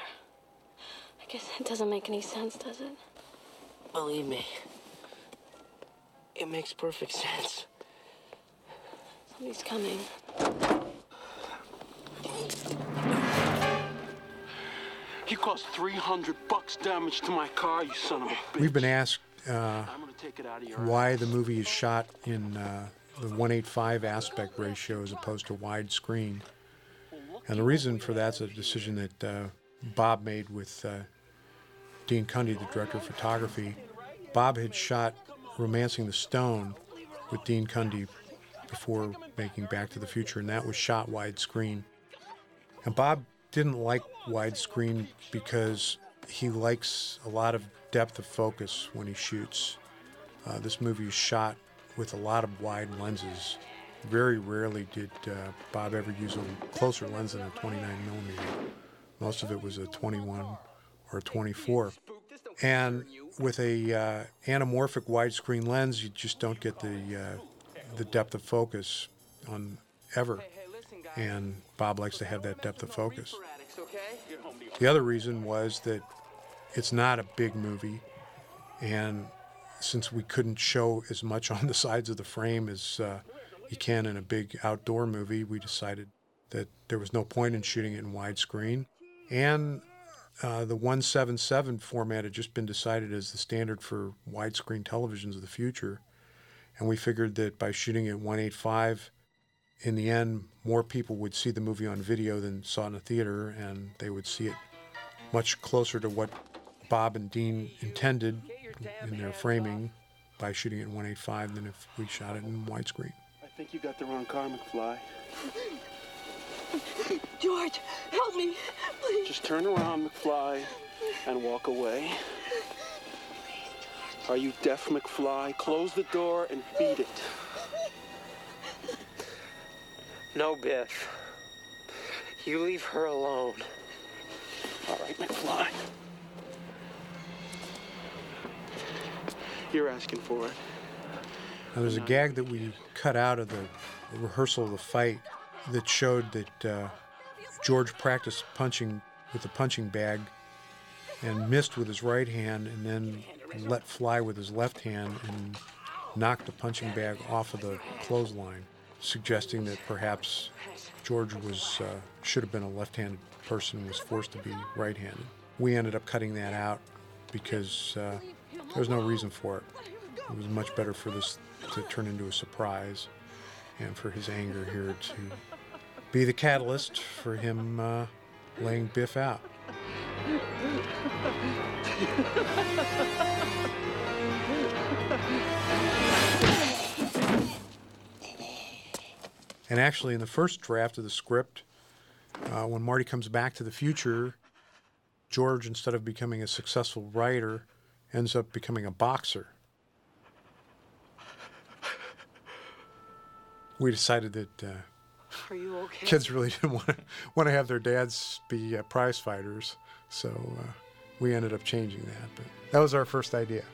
I guess that doesn't make any sense, does it? Believe me, it makes perfect sense. Somebody's coming. You caused 300 bucks damage to my car, you son of a bitch. We've been asked uh, I'm gonna take it out of your why the movie is shot in uh, the 185 aspect ratio as opposed to widescreen. And the reason for that's a decision that uh, Bob made with uh, Dean Cundey, the director of photography. Bob had shot Romancing the Stone with Dean Cundey before making Back to the Future, and that was shot widescreen. And Bob didn't like widescreen because he likes a lot of depth of focus when he shoots. Uh, this movie is shot with a lot of wide lenses. Very rarely did uh, Bob ever use a closer lens than a 29 millimeter. Most of it was a 21 or a 24. And with a uh, anamorphic widescreen lens, you just don't get the uh, the depth of focus on ever. And Bob likes to have that depth of focus. The other reason was that it's not a big movie, and since we couldn't show as much (laughs) on the sides of the frame as uh, you can in a big outdoor movie, we decided that there was no point in shooting it in widescreen. And uh, the 177 format had just been decided as the standard for widescreen televisions of the future. And we figured that by shooting it 185, in the end, more people would see the movie on video than saw it in a theater, and they would see it much closer to what Bob and Dean intended in their framing by shooting it in 185 than if we shot it in widescreen. I think you got the wrong car, McFly. George, help me, please. Just turn around, McFly, and walk away. Are you deaf, McFly? Close the door and beat it. No, Biff. You leave her alone. All right, McFly. You're asking for it. Now, there's a gag that we cut out of the rehearsal of the fight that showed that uh, George practiced punching with the punching bag and missed with his right hand and then let fly with his left hand and knocked the punching bag off of the clothesline, suggesting that perhaps George was uh, should have been a left-handed person and was forced to be right-handed. We ended up cutting that out because uh, there was no reason for it. It was much better for this to turn into a surprise and for his anger here to be the catalyst for him uh, laying Biff out. And actually, in the first draft of the script, uh, when Marty comes back to the future, George, instead of becoming a successful writer, ends up becoming a boxer. We decided that uh, okay? kids really (laughs) didn't want to want to have their dads be uh, prize fighters, so uh, we ended up changing that. But that was our first idea.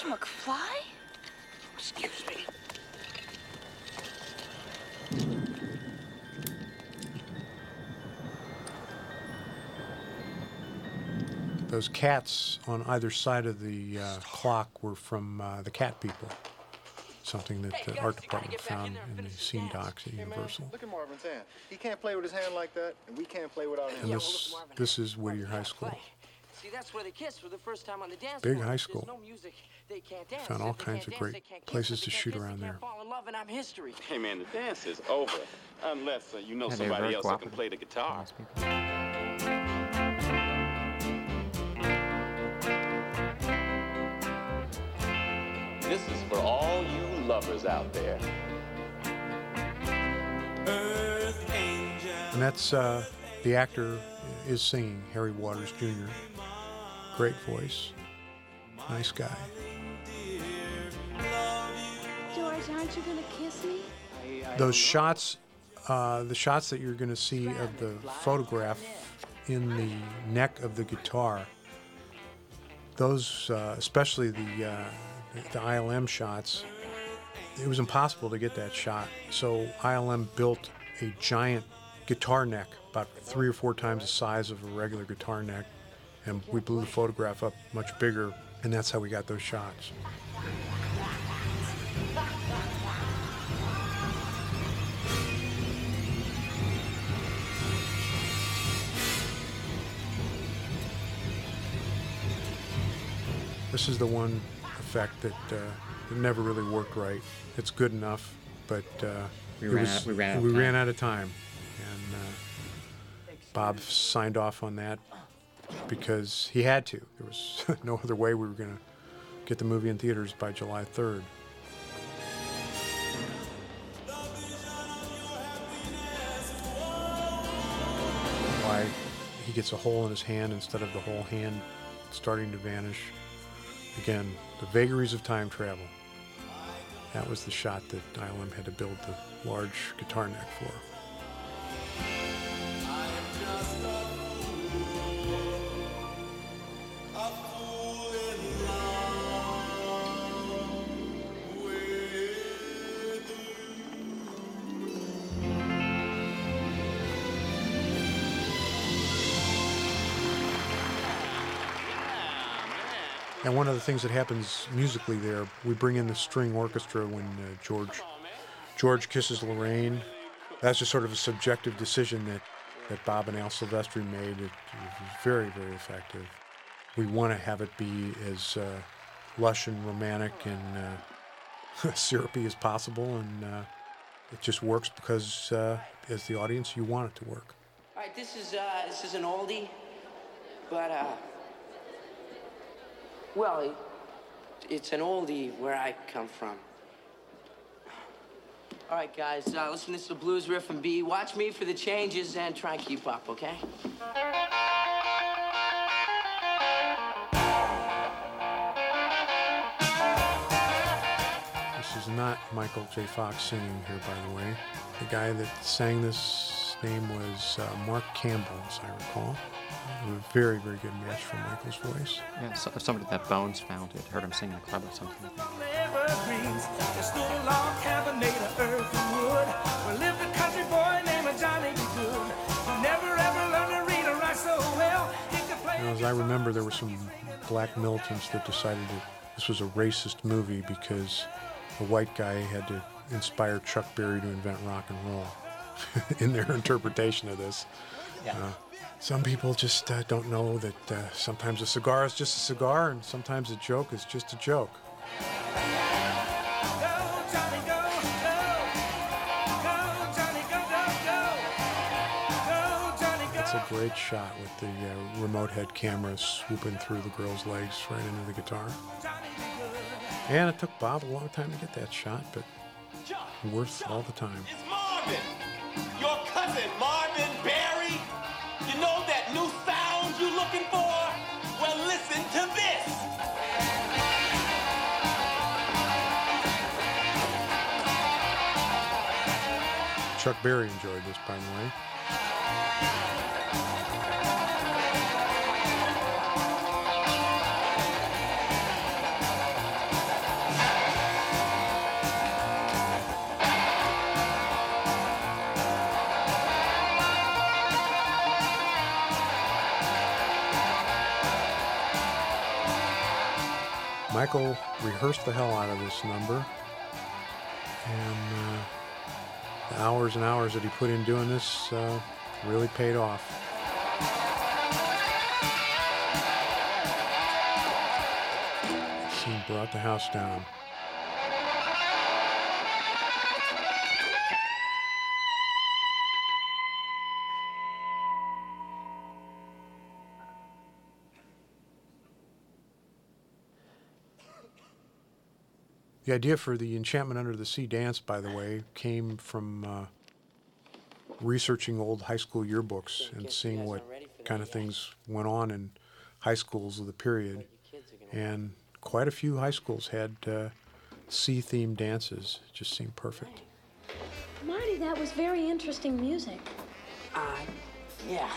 George McFly? Excuse me. Those cats on either side of the uh, clock were from uh, the Cat People, something that the art department found in the scene docks at Universal. Look at Marvin's hand. He can't play with his hand like that, and we can't play without him. And this this is Whittier High School. See, that's where they kiss for the first time on the dance Big floor. high There's school. no music, they can't dance. Found all they kinds can't of dance, great kiss. places to shoot kiss, around there. can't fall in love, and I'm history. Hey, man, the dance is over. Unless uh, you know Yeah, somebody else that can play the guitar. This is for all you lovers out there. And that's uh, the actor is singing, Harry Waters Jr. Great voice, nice guy. George, aren't you gonna kiss me? Those shots, uh, the shots that you're going to see of the photograph in the neck of the guitar, those, uh, especially the uh, the ILM shots, it was impossible to get that shot. So ILM built a giant guitar neck, about three or four times the size of a regular guitar neck, and we blew the photograph up much bigger, and that's how we got those shots. This is the one effect that uh, it never really worked right. It's good enough, but uh, We ran was- out- we ran out of we time. ran out of time, and uh, Bob signed off on that because he had to. There was (laughs) no other way we were going to get the movie in theaters by July 3rd. Why he gets a hole in his hand instead of the whole hand starting to vanish. Again, the vagaries of time travel. That was the shot that ILM had to build the large guitar neck for. And one of the things that happens musically there, we bring in the string orchestra when uh, George George kisses Lorraine. That's just sort of a subjective decision that, that Bob and Al Silvestri made. It, was very, very effective. We want to have it be as uh, lush and romantic and uh, (laughs) syrupy as possible, and uh, it just works because, uh, as the audience, you want it to work. All right, this is uh, this is an oldie, but well, it, it's an oldie where I come from. All right, guys, uh, listen. This is blues riff and B. Watch me for the changes and try and keep up, okay? This is not Michael J. Fox singing here, by the way. The guy that sang this name was uh, Mark Campbell, as I recall. A very, very good match for Michael's voice. Yeah, so, somebody that Bones found it, heard him sing in a club or something. like that. evergreens. There stood a log cabin made of earth and wood. Where lived a country boy named Johnny B. Goode. Who never ever learned to read or write so well. He could play You know, as I remember, there were some black militants that decided that this was a racist movie because a white guy had to inspire Chuck Berry to invent rock and roll (laughs) in their interpretation of this. Yeah. Uh, some people just uh, don't know that uh, sometimes a cigar is just a cigar and sometimes a joke is just a joke. That's a great shot with the uh, remote head camera swooping through the girl's legs right into the guitar. And it took Bob a long time to get that shot, but worth all the time. Your cousin Marvin Berry. You know that new sound you're looking for? Well, listen to this. Chuck Berry enjoyed this, by the way. Michael rehearsed the hell out of this number, and uh, the hours and hours that he put in doing this uh, really paid off. Scene brought the house down. The idea for the Enchantment Under the Sea dance, by the way, came from uh, researching old high school yearbooks and seeing what kind of things went on in high schools of the period. And quite a few high schools had uh, sea themed dances. It just seemed perfect. Marty, that was very interesting music. Uh, yeah.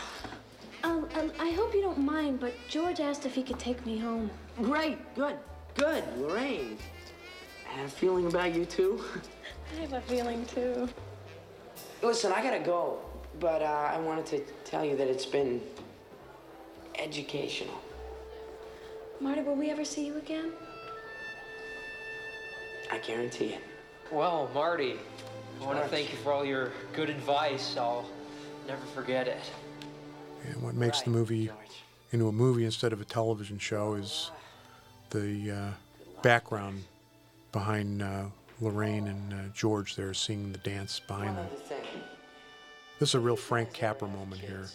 Um, um, I hope you don't mind, but George asked if he could take me home. Great, good, good, Lorraine. I had a feeling about you too. I have a feeling too. Listen, I gotta go, but uh, I wanted to tell you that it's been educational. Marty, will we ever see you again? I guarantee it. Well, Marty, I want to thank you for all your good advice. I'll never forget it. And what makes the movie into a movie instead of a television show is the uh, background behind uh, Lorraine and uh, George there singing the dance behind them. This is a real Frank Capra moment here.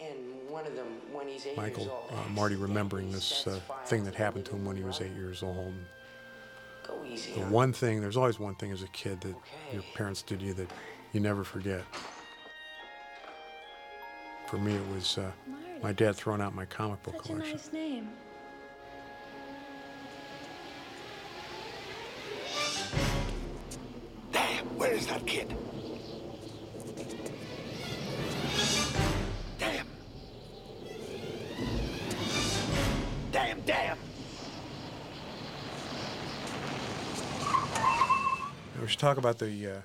And one of them, when he's eight Michael, years old, uh, Marty remembering this uh, thing that happened to him when he was eight years old. The one thing, there's always one thing as a kid that your parents did to you that you never forget. For me, it was uh, my dad throwing out my comic book Such a collection. nice name. Where is that kid? Damn. Damn, damn. We should talk about the uh,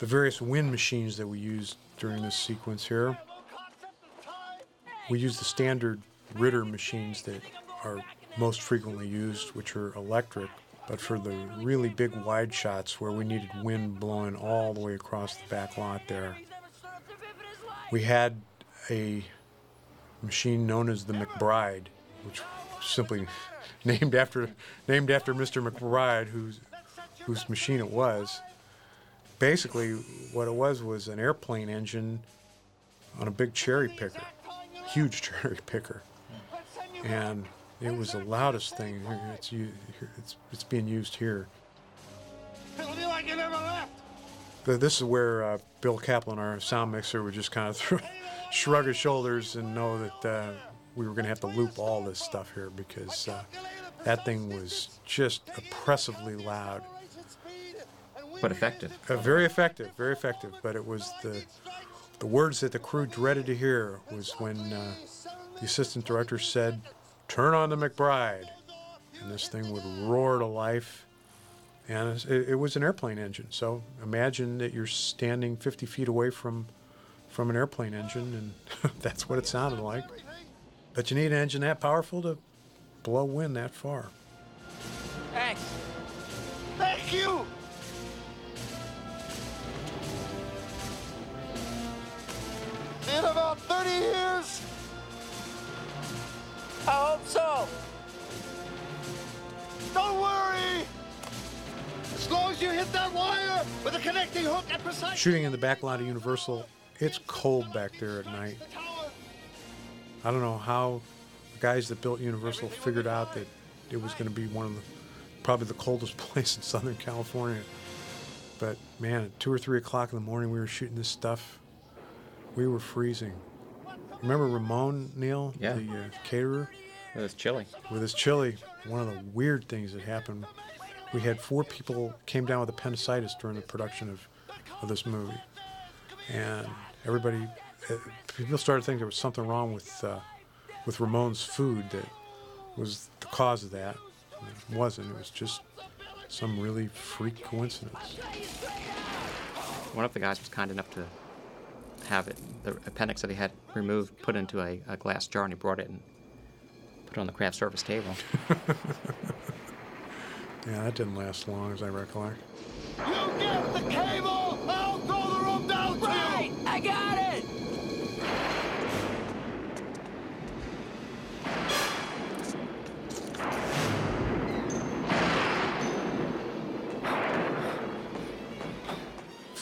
the various wind machines that we used during this sequence here. We used the standard Ritter machines that are most frequently used, which are electric. But for the really big wide shots where we needed wind blowing all the way across the back lot there, we had a machine known as the McBride, which simply (laughs) named after named after Mr. McBride, whose whose machine it was. Basically, what it was was an airplane engine on a big cherry picker, huge (laughs) cherry picker, and it was the loudest thing. It's it's it's being used here. It'll be like you never left. This is where uh, Bill Kaplan, our sound mixer, would just kind of (laughs) throw, shrug his shoulders and know that uh, we were going to have to loop all this stuff here because uh, that thing was just oppressively loud. But effective. Uh, very effective, very effective. But it was the the words that the crew dreaded to hear was when uh, the assistant director said, "Turn on the McBride," and this thing would roar to life. And it, it was an airplane engine. So imagine that you're standing 50 feet away from from an airplane engine, and (laughs) that's what it sounded like. But you need an engine that powerful to blow wind that far. Thanks. Thank you. In about 30 years, I hope so. Don't worry. As long as you hit that wire with a connecting hook at precise. Shooting in the back lot of Universal, it's cold back there at night. I don't know how the guys that built Universal figured out that it was going to be one of the probably the coldest (laughs) place in Southern California. But man, at two or three o'clock in the morning, we were shooting this stuff. We were freezing. Remember Ramon Neil, Yeah. the uh, caterer, With his chili. with his chili? One of the weird things that happened. We had four people came down with appendicitis during the production of, of this movie, and everybody, uh, people started thinking there was something wrong with uh, with Ramon's food that was the cause of that. It wasn't. It was just some really freak coincidence. One of the guys was kind enough to have it, the appendix that he had removed, put into a, a glass jar, and he brought it and put it on the craft service table. (laughs) Yeah, that didn't last long, as I recollect. You get the cable,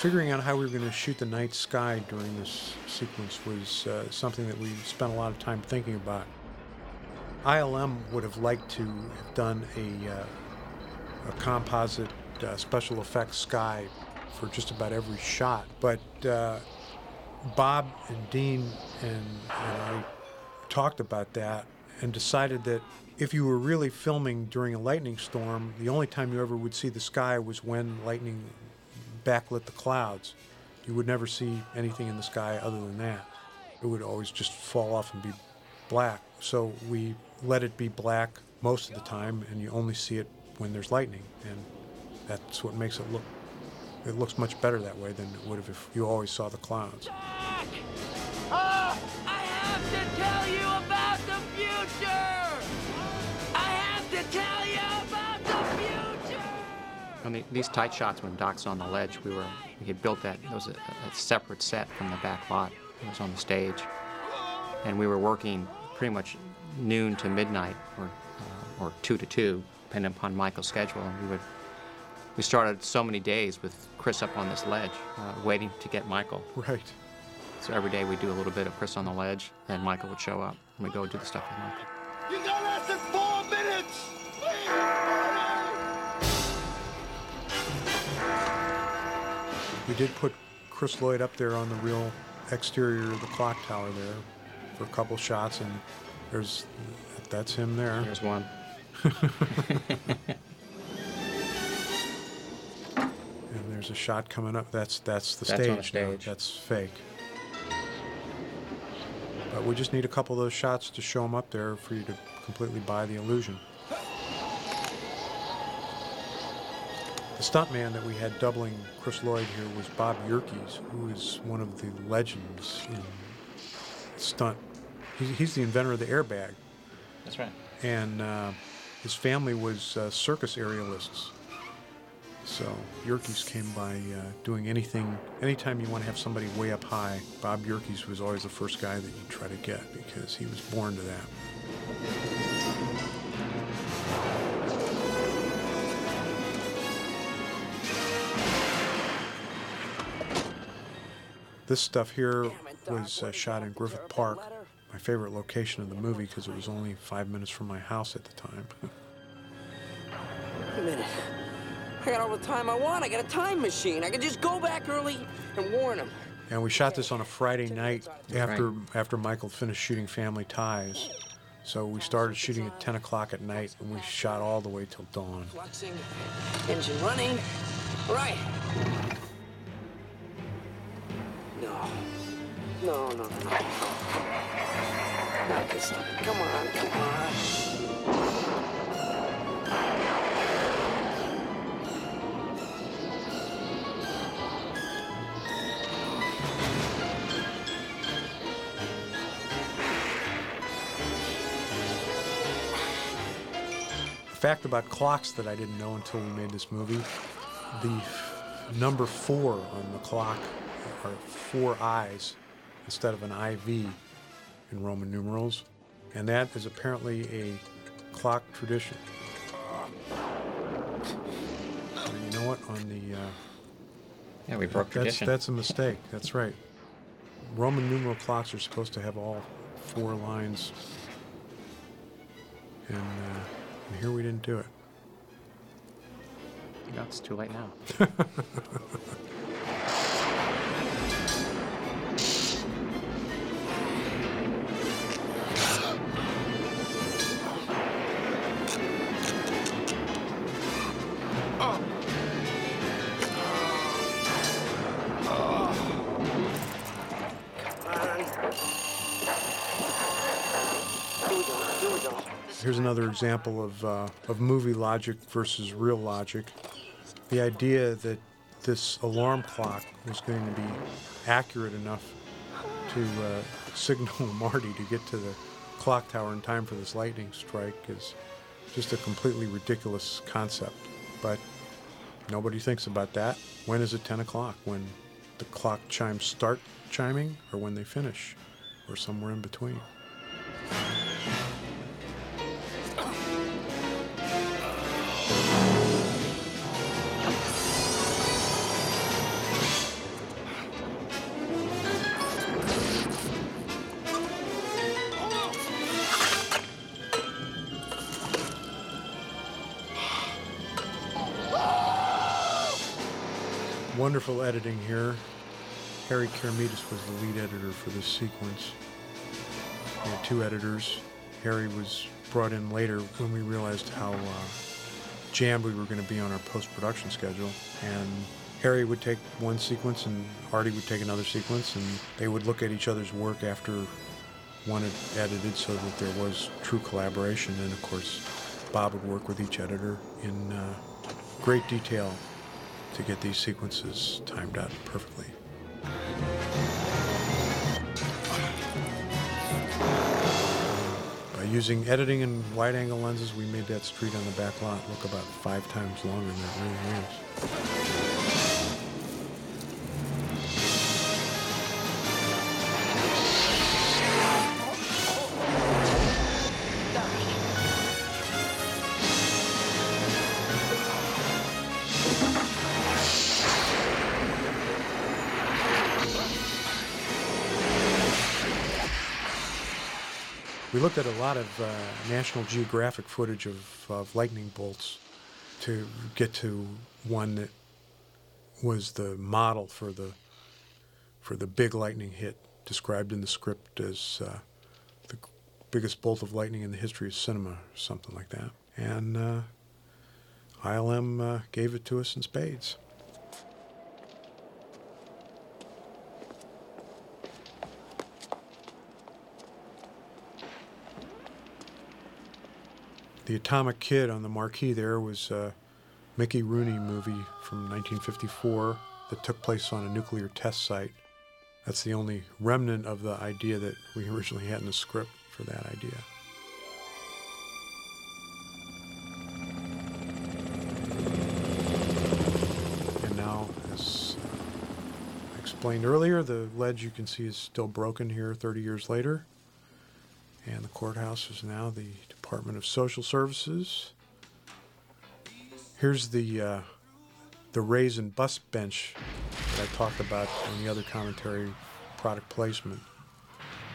Figuring out how we were going to shoot the night sky during this sequence was uh, something that we spent a lot of time thinking about. ILM would have liked to have done a, uh, a composite uh, special effects sky for just about every shot. But uh, Bob and Dean and, and I talked about that and decided that if you were really filming during a lightning storm, the only time you ever would see the sky was when lightning backlit the clouds. You would never see anything in the sky other than that. It would always just fall off and be black. So we let it be black most of the time, and you only see it when there's lightning, and that's what makes it look. It looks much better that way than it would have if you always saw the clouds. Ah! I have to tell you about the future! I have to tell On the, these tight shots when Doc's on the ledge, we were we had built that. It was a, a separate set from the back lot. It was on the stage, and we were working pretty much noon to midnight, or uh, or two to two, depending upon Michael's schedule. And we would we started so many days with Chris up on this ledge, uh, waiting to get Michael. Right. So every day we'd do a little bit of Chris on the ledge, and Michael would show up, and we'd go do the stuff with Michael. You got less We did put Chris Lloyd up there on the real exterior of the clock tower there for a couple shots, and there's that's him there. There's one. (laughs) and there's a shot coming up. That's that's the That's stage. on stage. That's fake. But we just need a couple of those shots to show them up there for you to completely buy the illusion. The stuntman that we had doubling Chris Lloyd here was Bob Yerkes, who is one of the legends in stunt. He's, he's the inventor of the airbag. That's right. And uh, his family was uh, circus aerialists. So Yerkes came by uh, doing anything, anytime you want to have somebody way up high, Bob Yerkes was always the first guy that you try to get because he was born to that. This stuff here was uh, shot in Griffith Park, my favorite location in the movie because it was only five minutes from my house at the time. (laughs) Wait a minute. I got all the time I want. I got a time machine. I can just go back early and warn him. And we shot this on a Friday night after after Michael finished shooting Family Ties. So we started shooting at 10 o'clock at night, and we shot all the way till dawn. Fluxing, engine running. Right. No. No, no, no. Not this time. Come on, come on. Fact about clocks that I didn't know until we made this movie the number four on the clock are four eyes instead of an IV in Roman numerals. And that is apparently a clock tradition. And you know what? On the. Uh, Yeah, we broke that's, tradition. That's a mistake. That's right. Roman numeral clocks are supposed to have all four lines. And, uh, and here we didn't do it. You know, it's too late now. (laughs) example of, uh, of movie logic versus real logic. The idea that this alarm clock was going to be accurate enough to uh, signal (laughs) Marty to get to the clock tower in time for this lightning strike is just a completely ridiculous concept. But nobody thinks about that. When is it 10 o'clock? When the clock chimes start chiming or when they finish? Or somewhere in between? Wonderful editing here. Harry Keramidas was the lead editor for this sequence. We had two editors. Harry was brought in later when we realized how uh, jammed we were going to be on our post-production schedule. And Harry would take one sequence and Artie would take another sequence, and they would look at each other's work after one had edited so that there was true collaboration. And of course, Bob would work with each editor in uh, great detail to get these sequences timed out perfectly. By using editing and wide angle lenses, we made that street on the back lot look about five times longer than it really is. Looked at a lot of uh, National Geographic footage of, of lightning bolts to get to one that was the model for the for the big lightning hit described in the script as uh, the biggest bolt of lightning in the history of cinema, or something like that. And uh, ILM uh, gave it to us in spades. The Atomic Kid on the marquee there was a Mickey Rooney movie from 1954 that took place on a nuclear test site. That's the only remnant of the idea that we (laughs) originally had in the script for that idea. And now, as I explained earlier, the ledge you can see is still broken here 30 years later. And the courthouse is now the Department of Social Services. Here's the uh, the raisin bus bench that I talked about in the other commentary product placement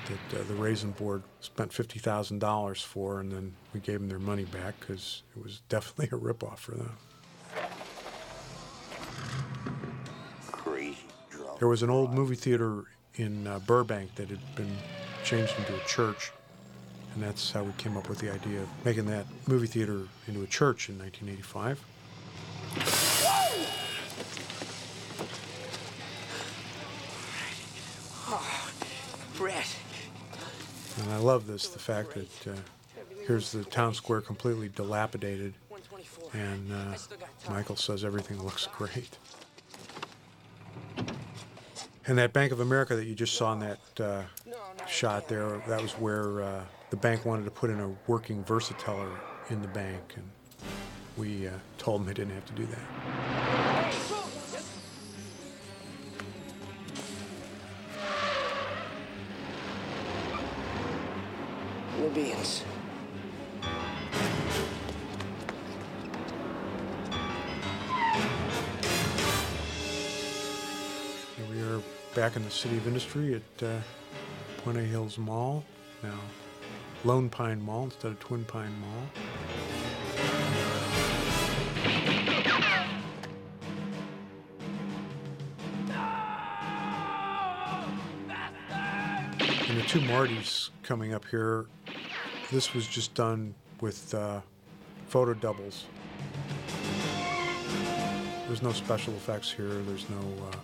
that uh, the Raisin Board spent fifty thousand dollars for, and then we gave them their money back because it was definitely a ripoff for them. There was an old movie theater in uh, Burbank that had been changed into a church, and that's how we came up with the idea of making that movie theater into a church in 1985. Oh, Brett. And I love this the fact that uh, here's the town square completely dilapidated, and uh, Michael says everything looks great. And that Bank of America that you just saw in that uh, shot there, that was where uh, the bank wanted to put in a working Versateller in the bank, and we uh, told them they didn't have to do that. Libyans. We are back in the City of Industry at uh, Puente Hills Mall, now Lone Pine Mall instead of Twin Pine Mall. And the two Martys coming up here, this was just done with uh, photo doubles. There's no special effects here. There's no uh,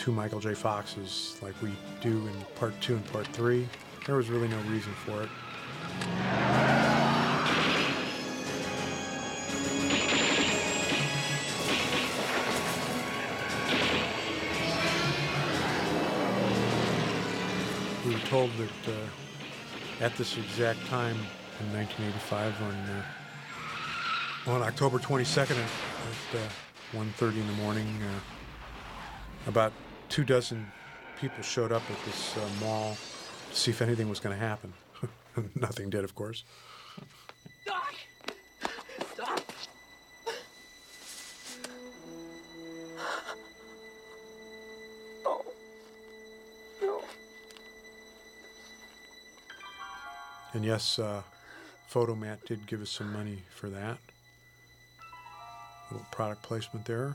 two Michael J. Foxes like we do in part two and part three. There was really no reason for it. We were told that uh, at this exact time in 1985, on uh, on October 22nd at, at uh, 1:30 in the morning, uh, about two dozen people showed up at this uh, mall to see if anything was going to happen. (laughs) Nothing did, of course. And yes, uh, Fotomat did give us some money for that. A little product placement there.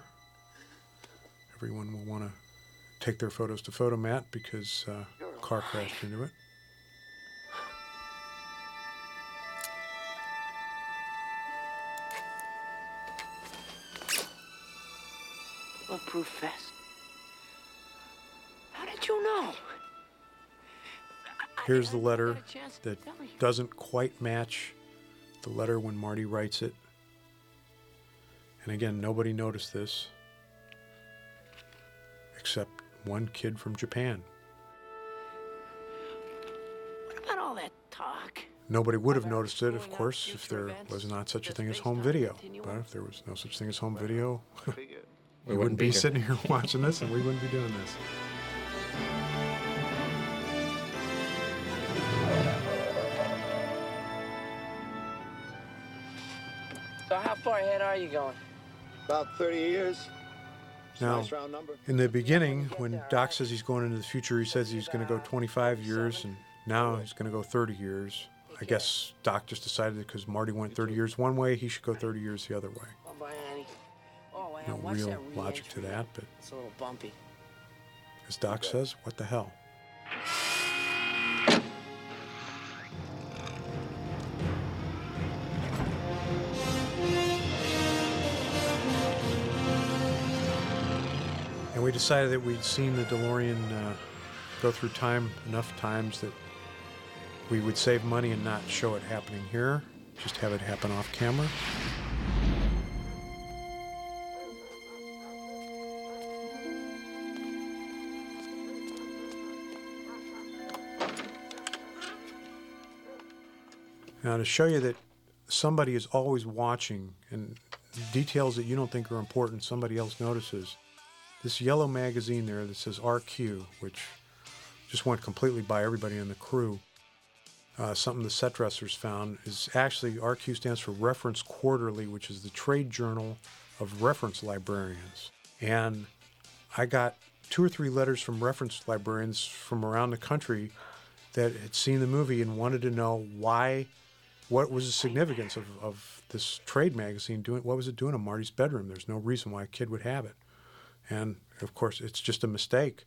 Everyone will want to take their photos to Fotomat because uh, a car crashed into it. Bulletproof vest. How did you know? Here's the letter that doesn't quite match the letter when Marty writes it. And again, nobody noticed this except one kid from Japan. What about all that talk? Nobody would have noticed it, of course, if there was not such a thing as home video. But if there was no such thing as home video, (laughs) (laughs) we wouldn't be here. sitting here (laughs) watching this and we wouldn't be doing this. So how far ahead are you going? About 30 years. Now, Nice round number. in the beginning, when Doc says he's going into the future, he says he's going to go 25 years, and now he's going to go 30 years. I guess Doc just decided because Marty went 30 years one way, he should go 30 years the other way. Oh. No real logic to that, but It's a little bumpy. as Doc says, what the hell? Decided that we'd seen the DeLorean uh, go through time enough times that we would save money and not show it happening here, just have it happen off camera. Now, to show you that somebody is always watching and details that you don't think are important, somebody else notices. This yellow magazine there that says RQ, which just went completely by everybody in the crew, uh, something the set dressers found, is actually RQ stands for Reference Quarterly, which is the trade journal of reference librarians. And I got two or three letters from reference librarians from around the country that had seen the movie and wanted to know why, what was the significance of, of this trade magazine doing, what was it doing in Marty's bedroom? There's no reason why a kid would have it. And of course, it's just a mistake.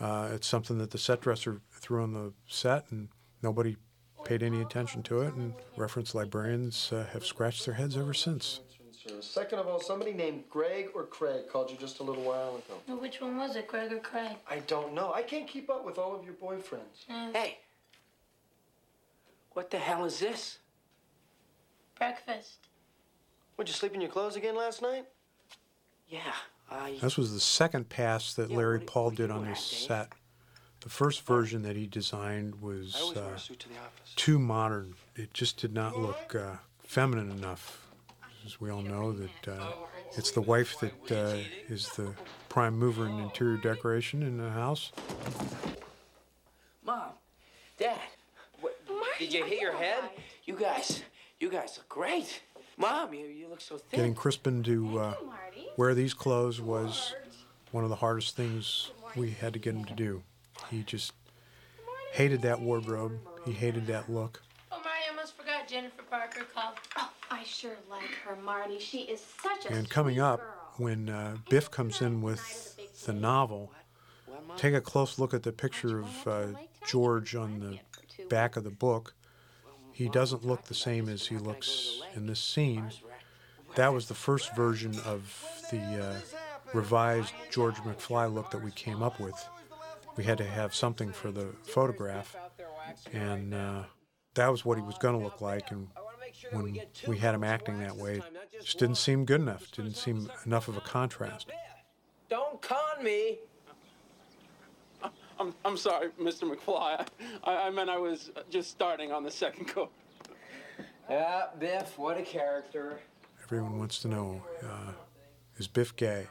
Uh, it's something that the set dresser threw on the set, and nobody paid any attention to it. And reference librarians uh, have scratched their heads ever since. Second of all, somebody named Greg or Craig called you just a little while ago. Well, which one was it, Greg or Craig? I don't know. I can't keep up with all of your boyfriends. Hey. What the hell is this? Breakfast. Would you sleep in your clothes again last night? Yeah. I. This was the second pass that Larry Paull did on this set. The first version that he designed was uh, too modern. It just did not look uh, feminine enough. As we all know, that uh, it's the wife that uh, is the prime mover in interior decoration in the house. Mom. Dad. What, did you hit your head? You guys. You guys look great. Mom, you, you look so thin. Getting Crispin to uh, wear these clothes was one of the hardest things we had to get him to do. He just hated that wardrobe. He hated that look. Oh, Marty, I almost forgot Jennifer Parker called. Oh, I sure like her, Marty. She is such a And coming up, when uh, Biff comes in with the novel, take a close look at the picture of uh, George on the back of the book. He doesn't look the same as he looks in this scene. That was the first version of the uh, revised George McFly look that we came up with. We had to have something for the photograph, and uh, that was what he was going to look like. And when we had him acting that way, just didn't seem good enough. Didn't seem enough of a contrast. Don't con me. I'm, I'm sorry, Mr. McFly. I, I meant I was just starting on the second coat. Yeah, Biff, what a character. Everyone wants to know uh, is Biff gay?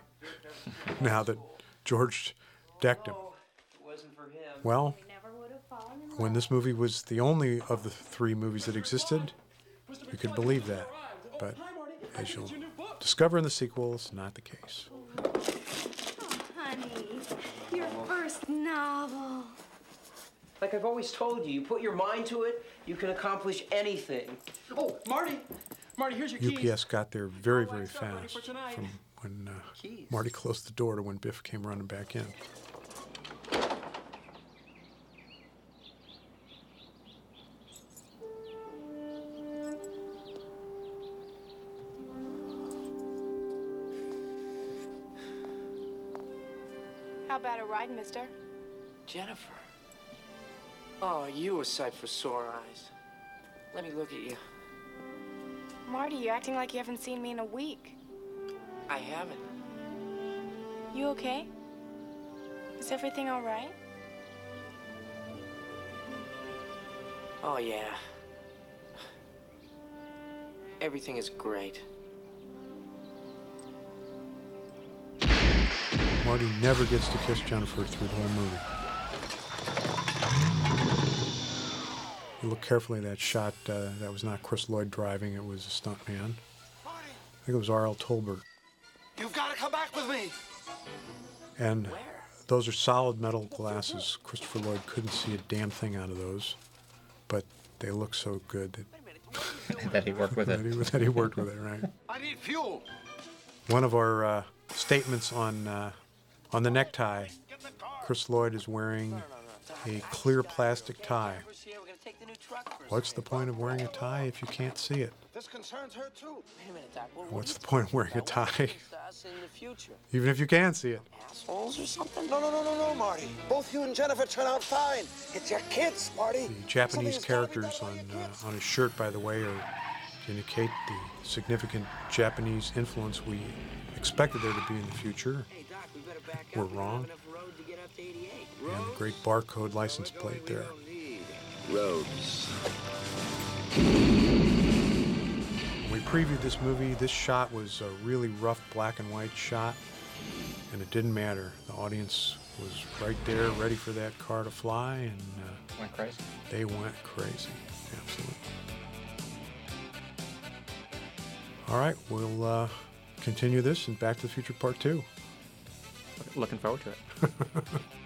(laughs) now that George decked him. Well, when this movie was the only of the three movies that existed, you could believe that. But as you'll discover in the sequel, it's not the case. Honey, your first novel. Like I've always told you, you put your mind to it, you can accomplish anything. Oh, Marty! Marty, here's your keys. UPS got there very, very fast from when uh, Marty closed the door to when Biff came running back in. How about a ride, mister? Jennifer. Oh, you a sight for sore eyes. Let me look at you. Marty, you're acting like you haven't seen me in a week. I haven't. You okay? Is everything all right? Oh, yeah. Everything is great. Marty never gets to kiss Jennifer through the whole movie. You look carefully at that shot. Uh, that was not Chris Lloyd driving. It was a stunt man. I think it was R.L. Tolbert. You've got to come back with me. And those are solid metal glasses. Christopher Lloyd couldn't see a damn thing out of those, but they look so good that, that he worked with that, it. he, that he worked with it, right? I need fuel. One of our uh, statements on uh, on the necktie, Chris Lloyd is wearing a clear plastic tie. What's the point of wearing a tie if you can't see it? This concerns her too. Wait a minute, Doc. What's the point of wearing a tie, to us in the future? even if you can see it? Assholes or something? No, no, no, no, no, Marty. Both you and Jennifer turn out fine. It's your kids, Marty. The Japanese characters on uh, on his shirt, by the way, are to indicate the significant Japanese influence we expected there to be in the future. We're wrong. And the great barcode license plate there. Roads. When we previewed this movie, this shot was a really rough black and white shot, and it didn't matter. The audience was right there, ready for that car to fly, and uh, Went crazy. they went crazy. Absolutely. All right, we'll uh, continue this in Back to the Future Part 2. Looking forward to it. (laughs)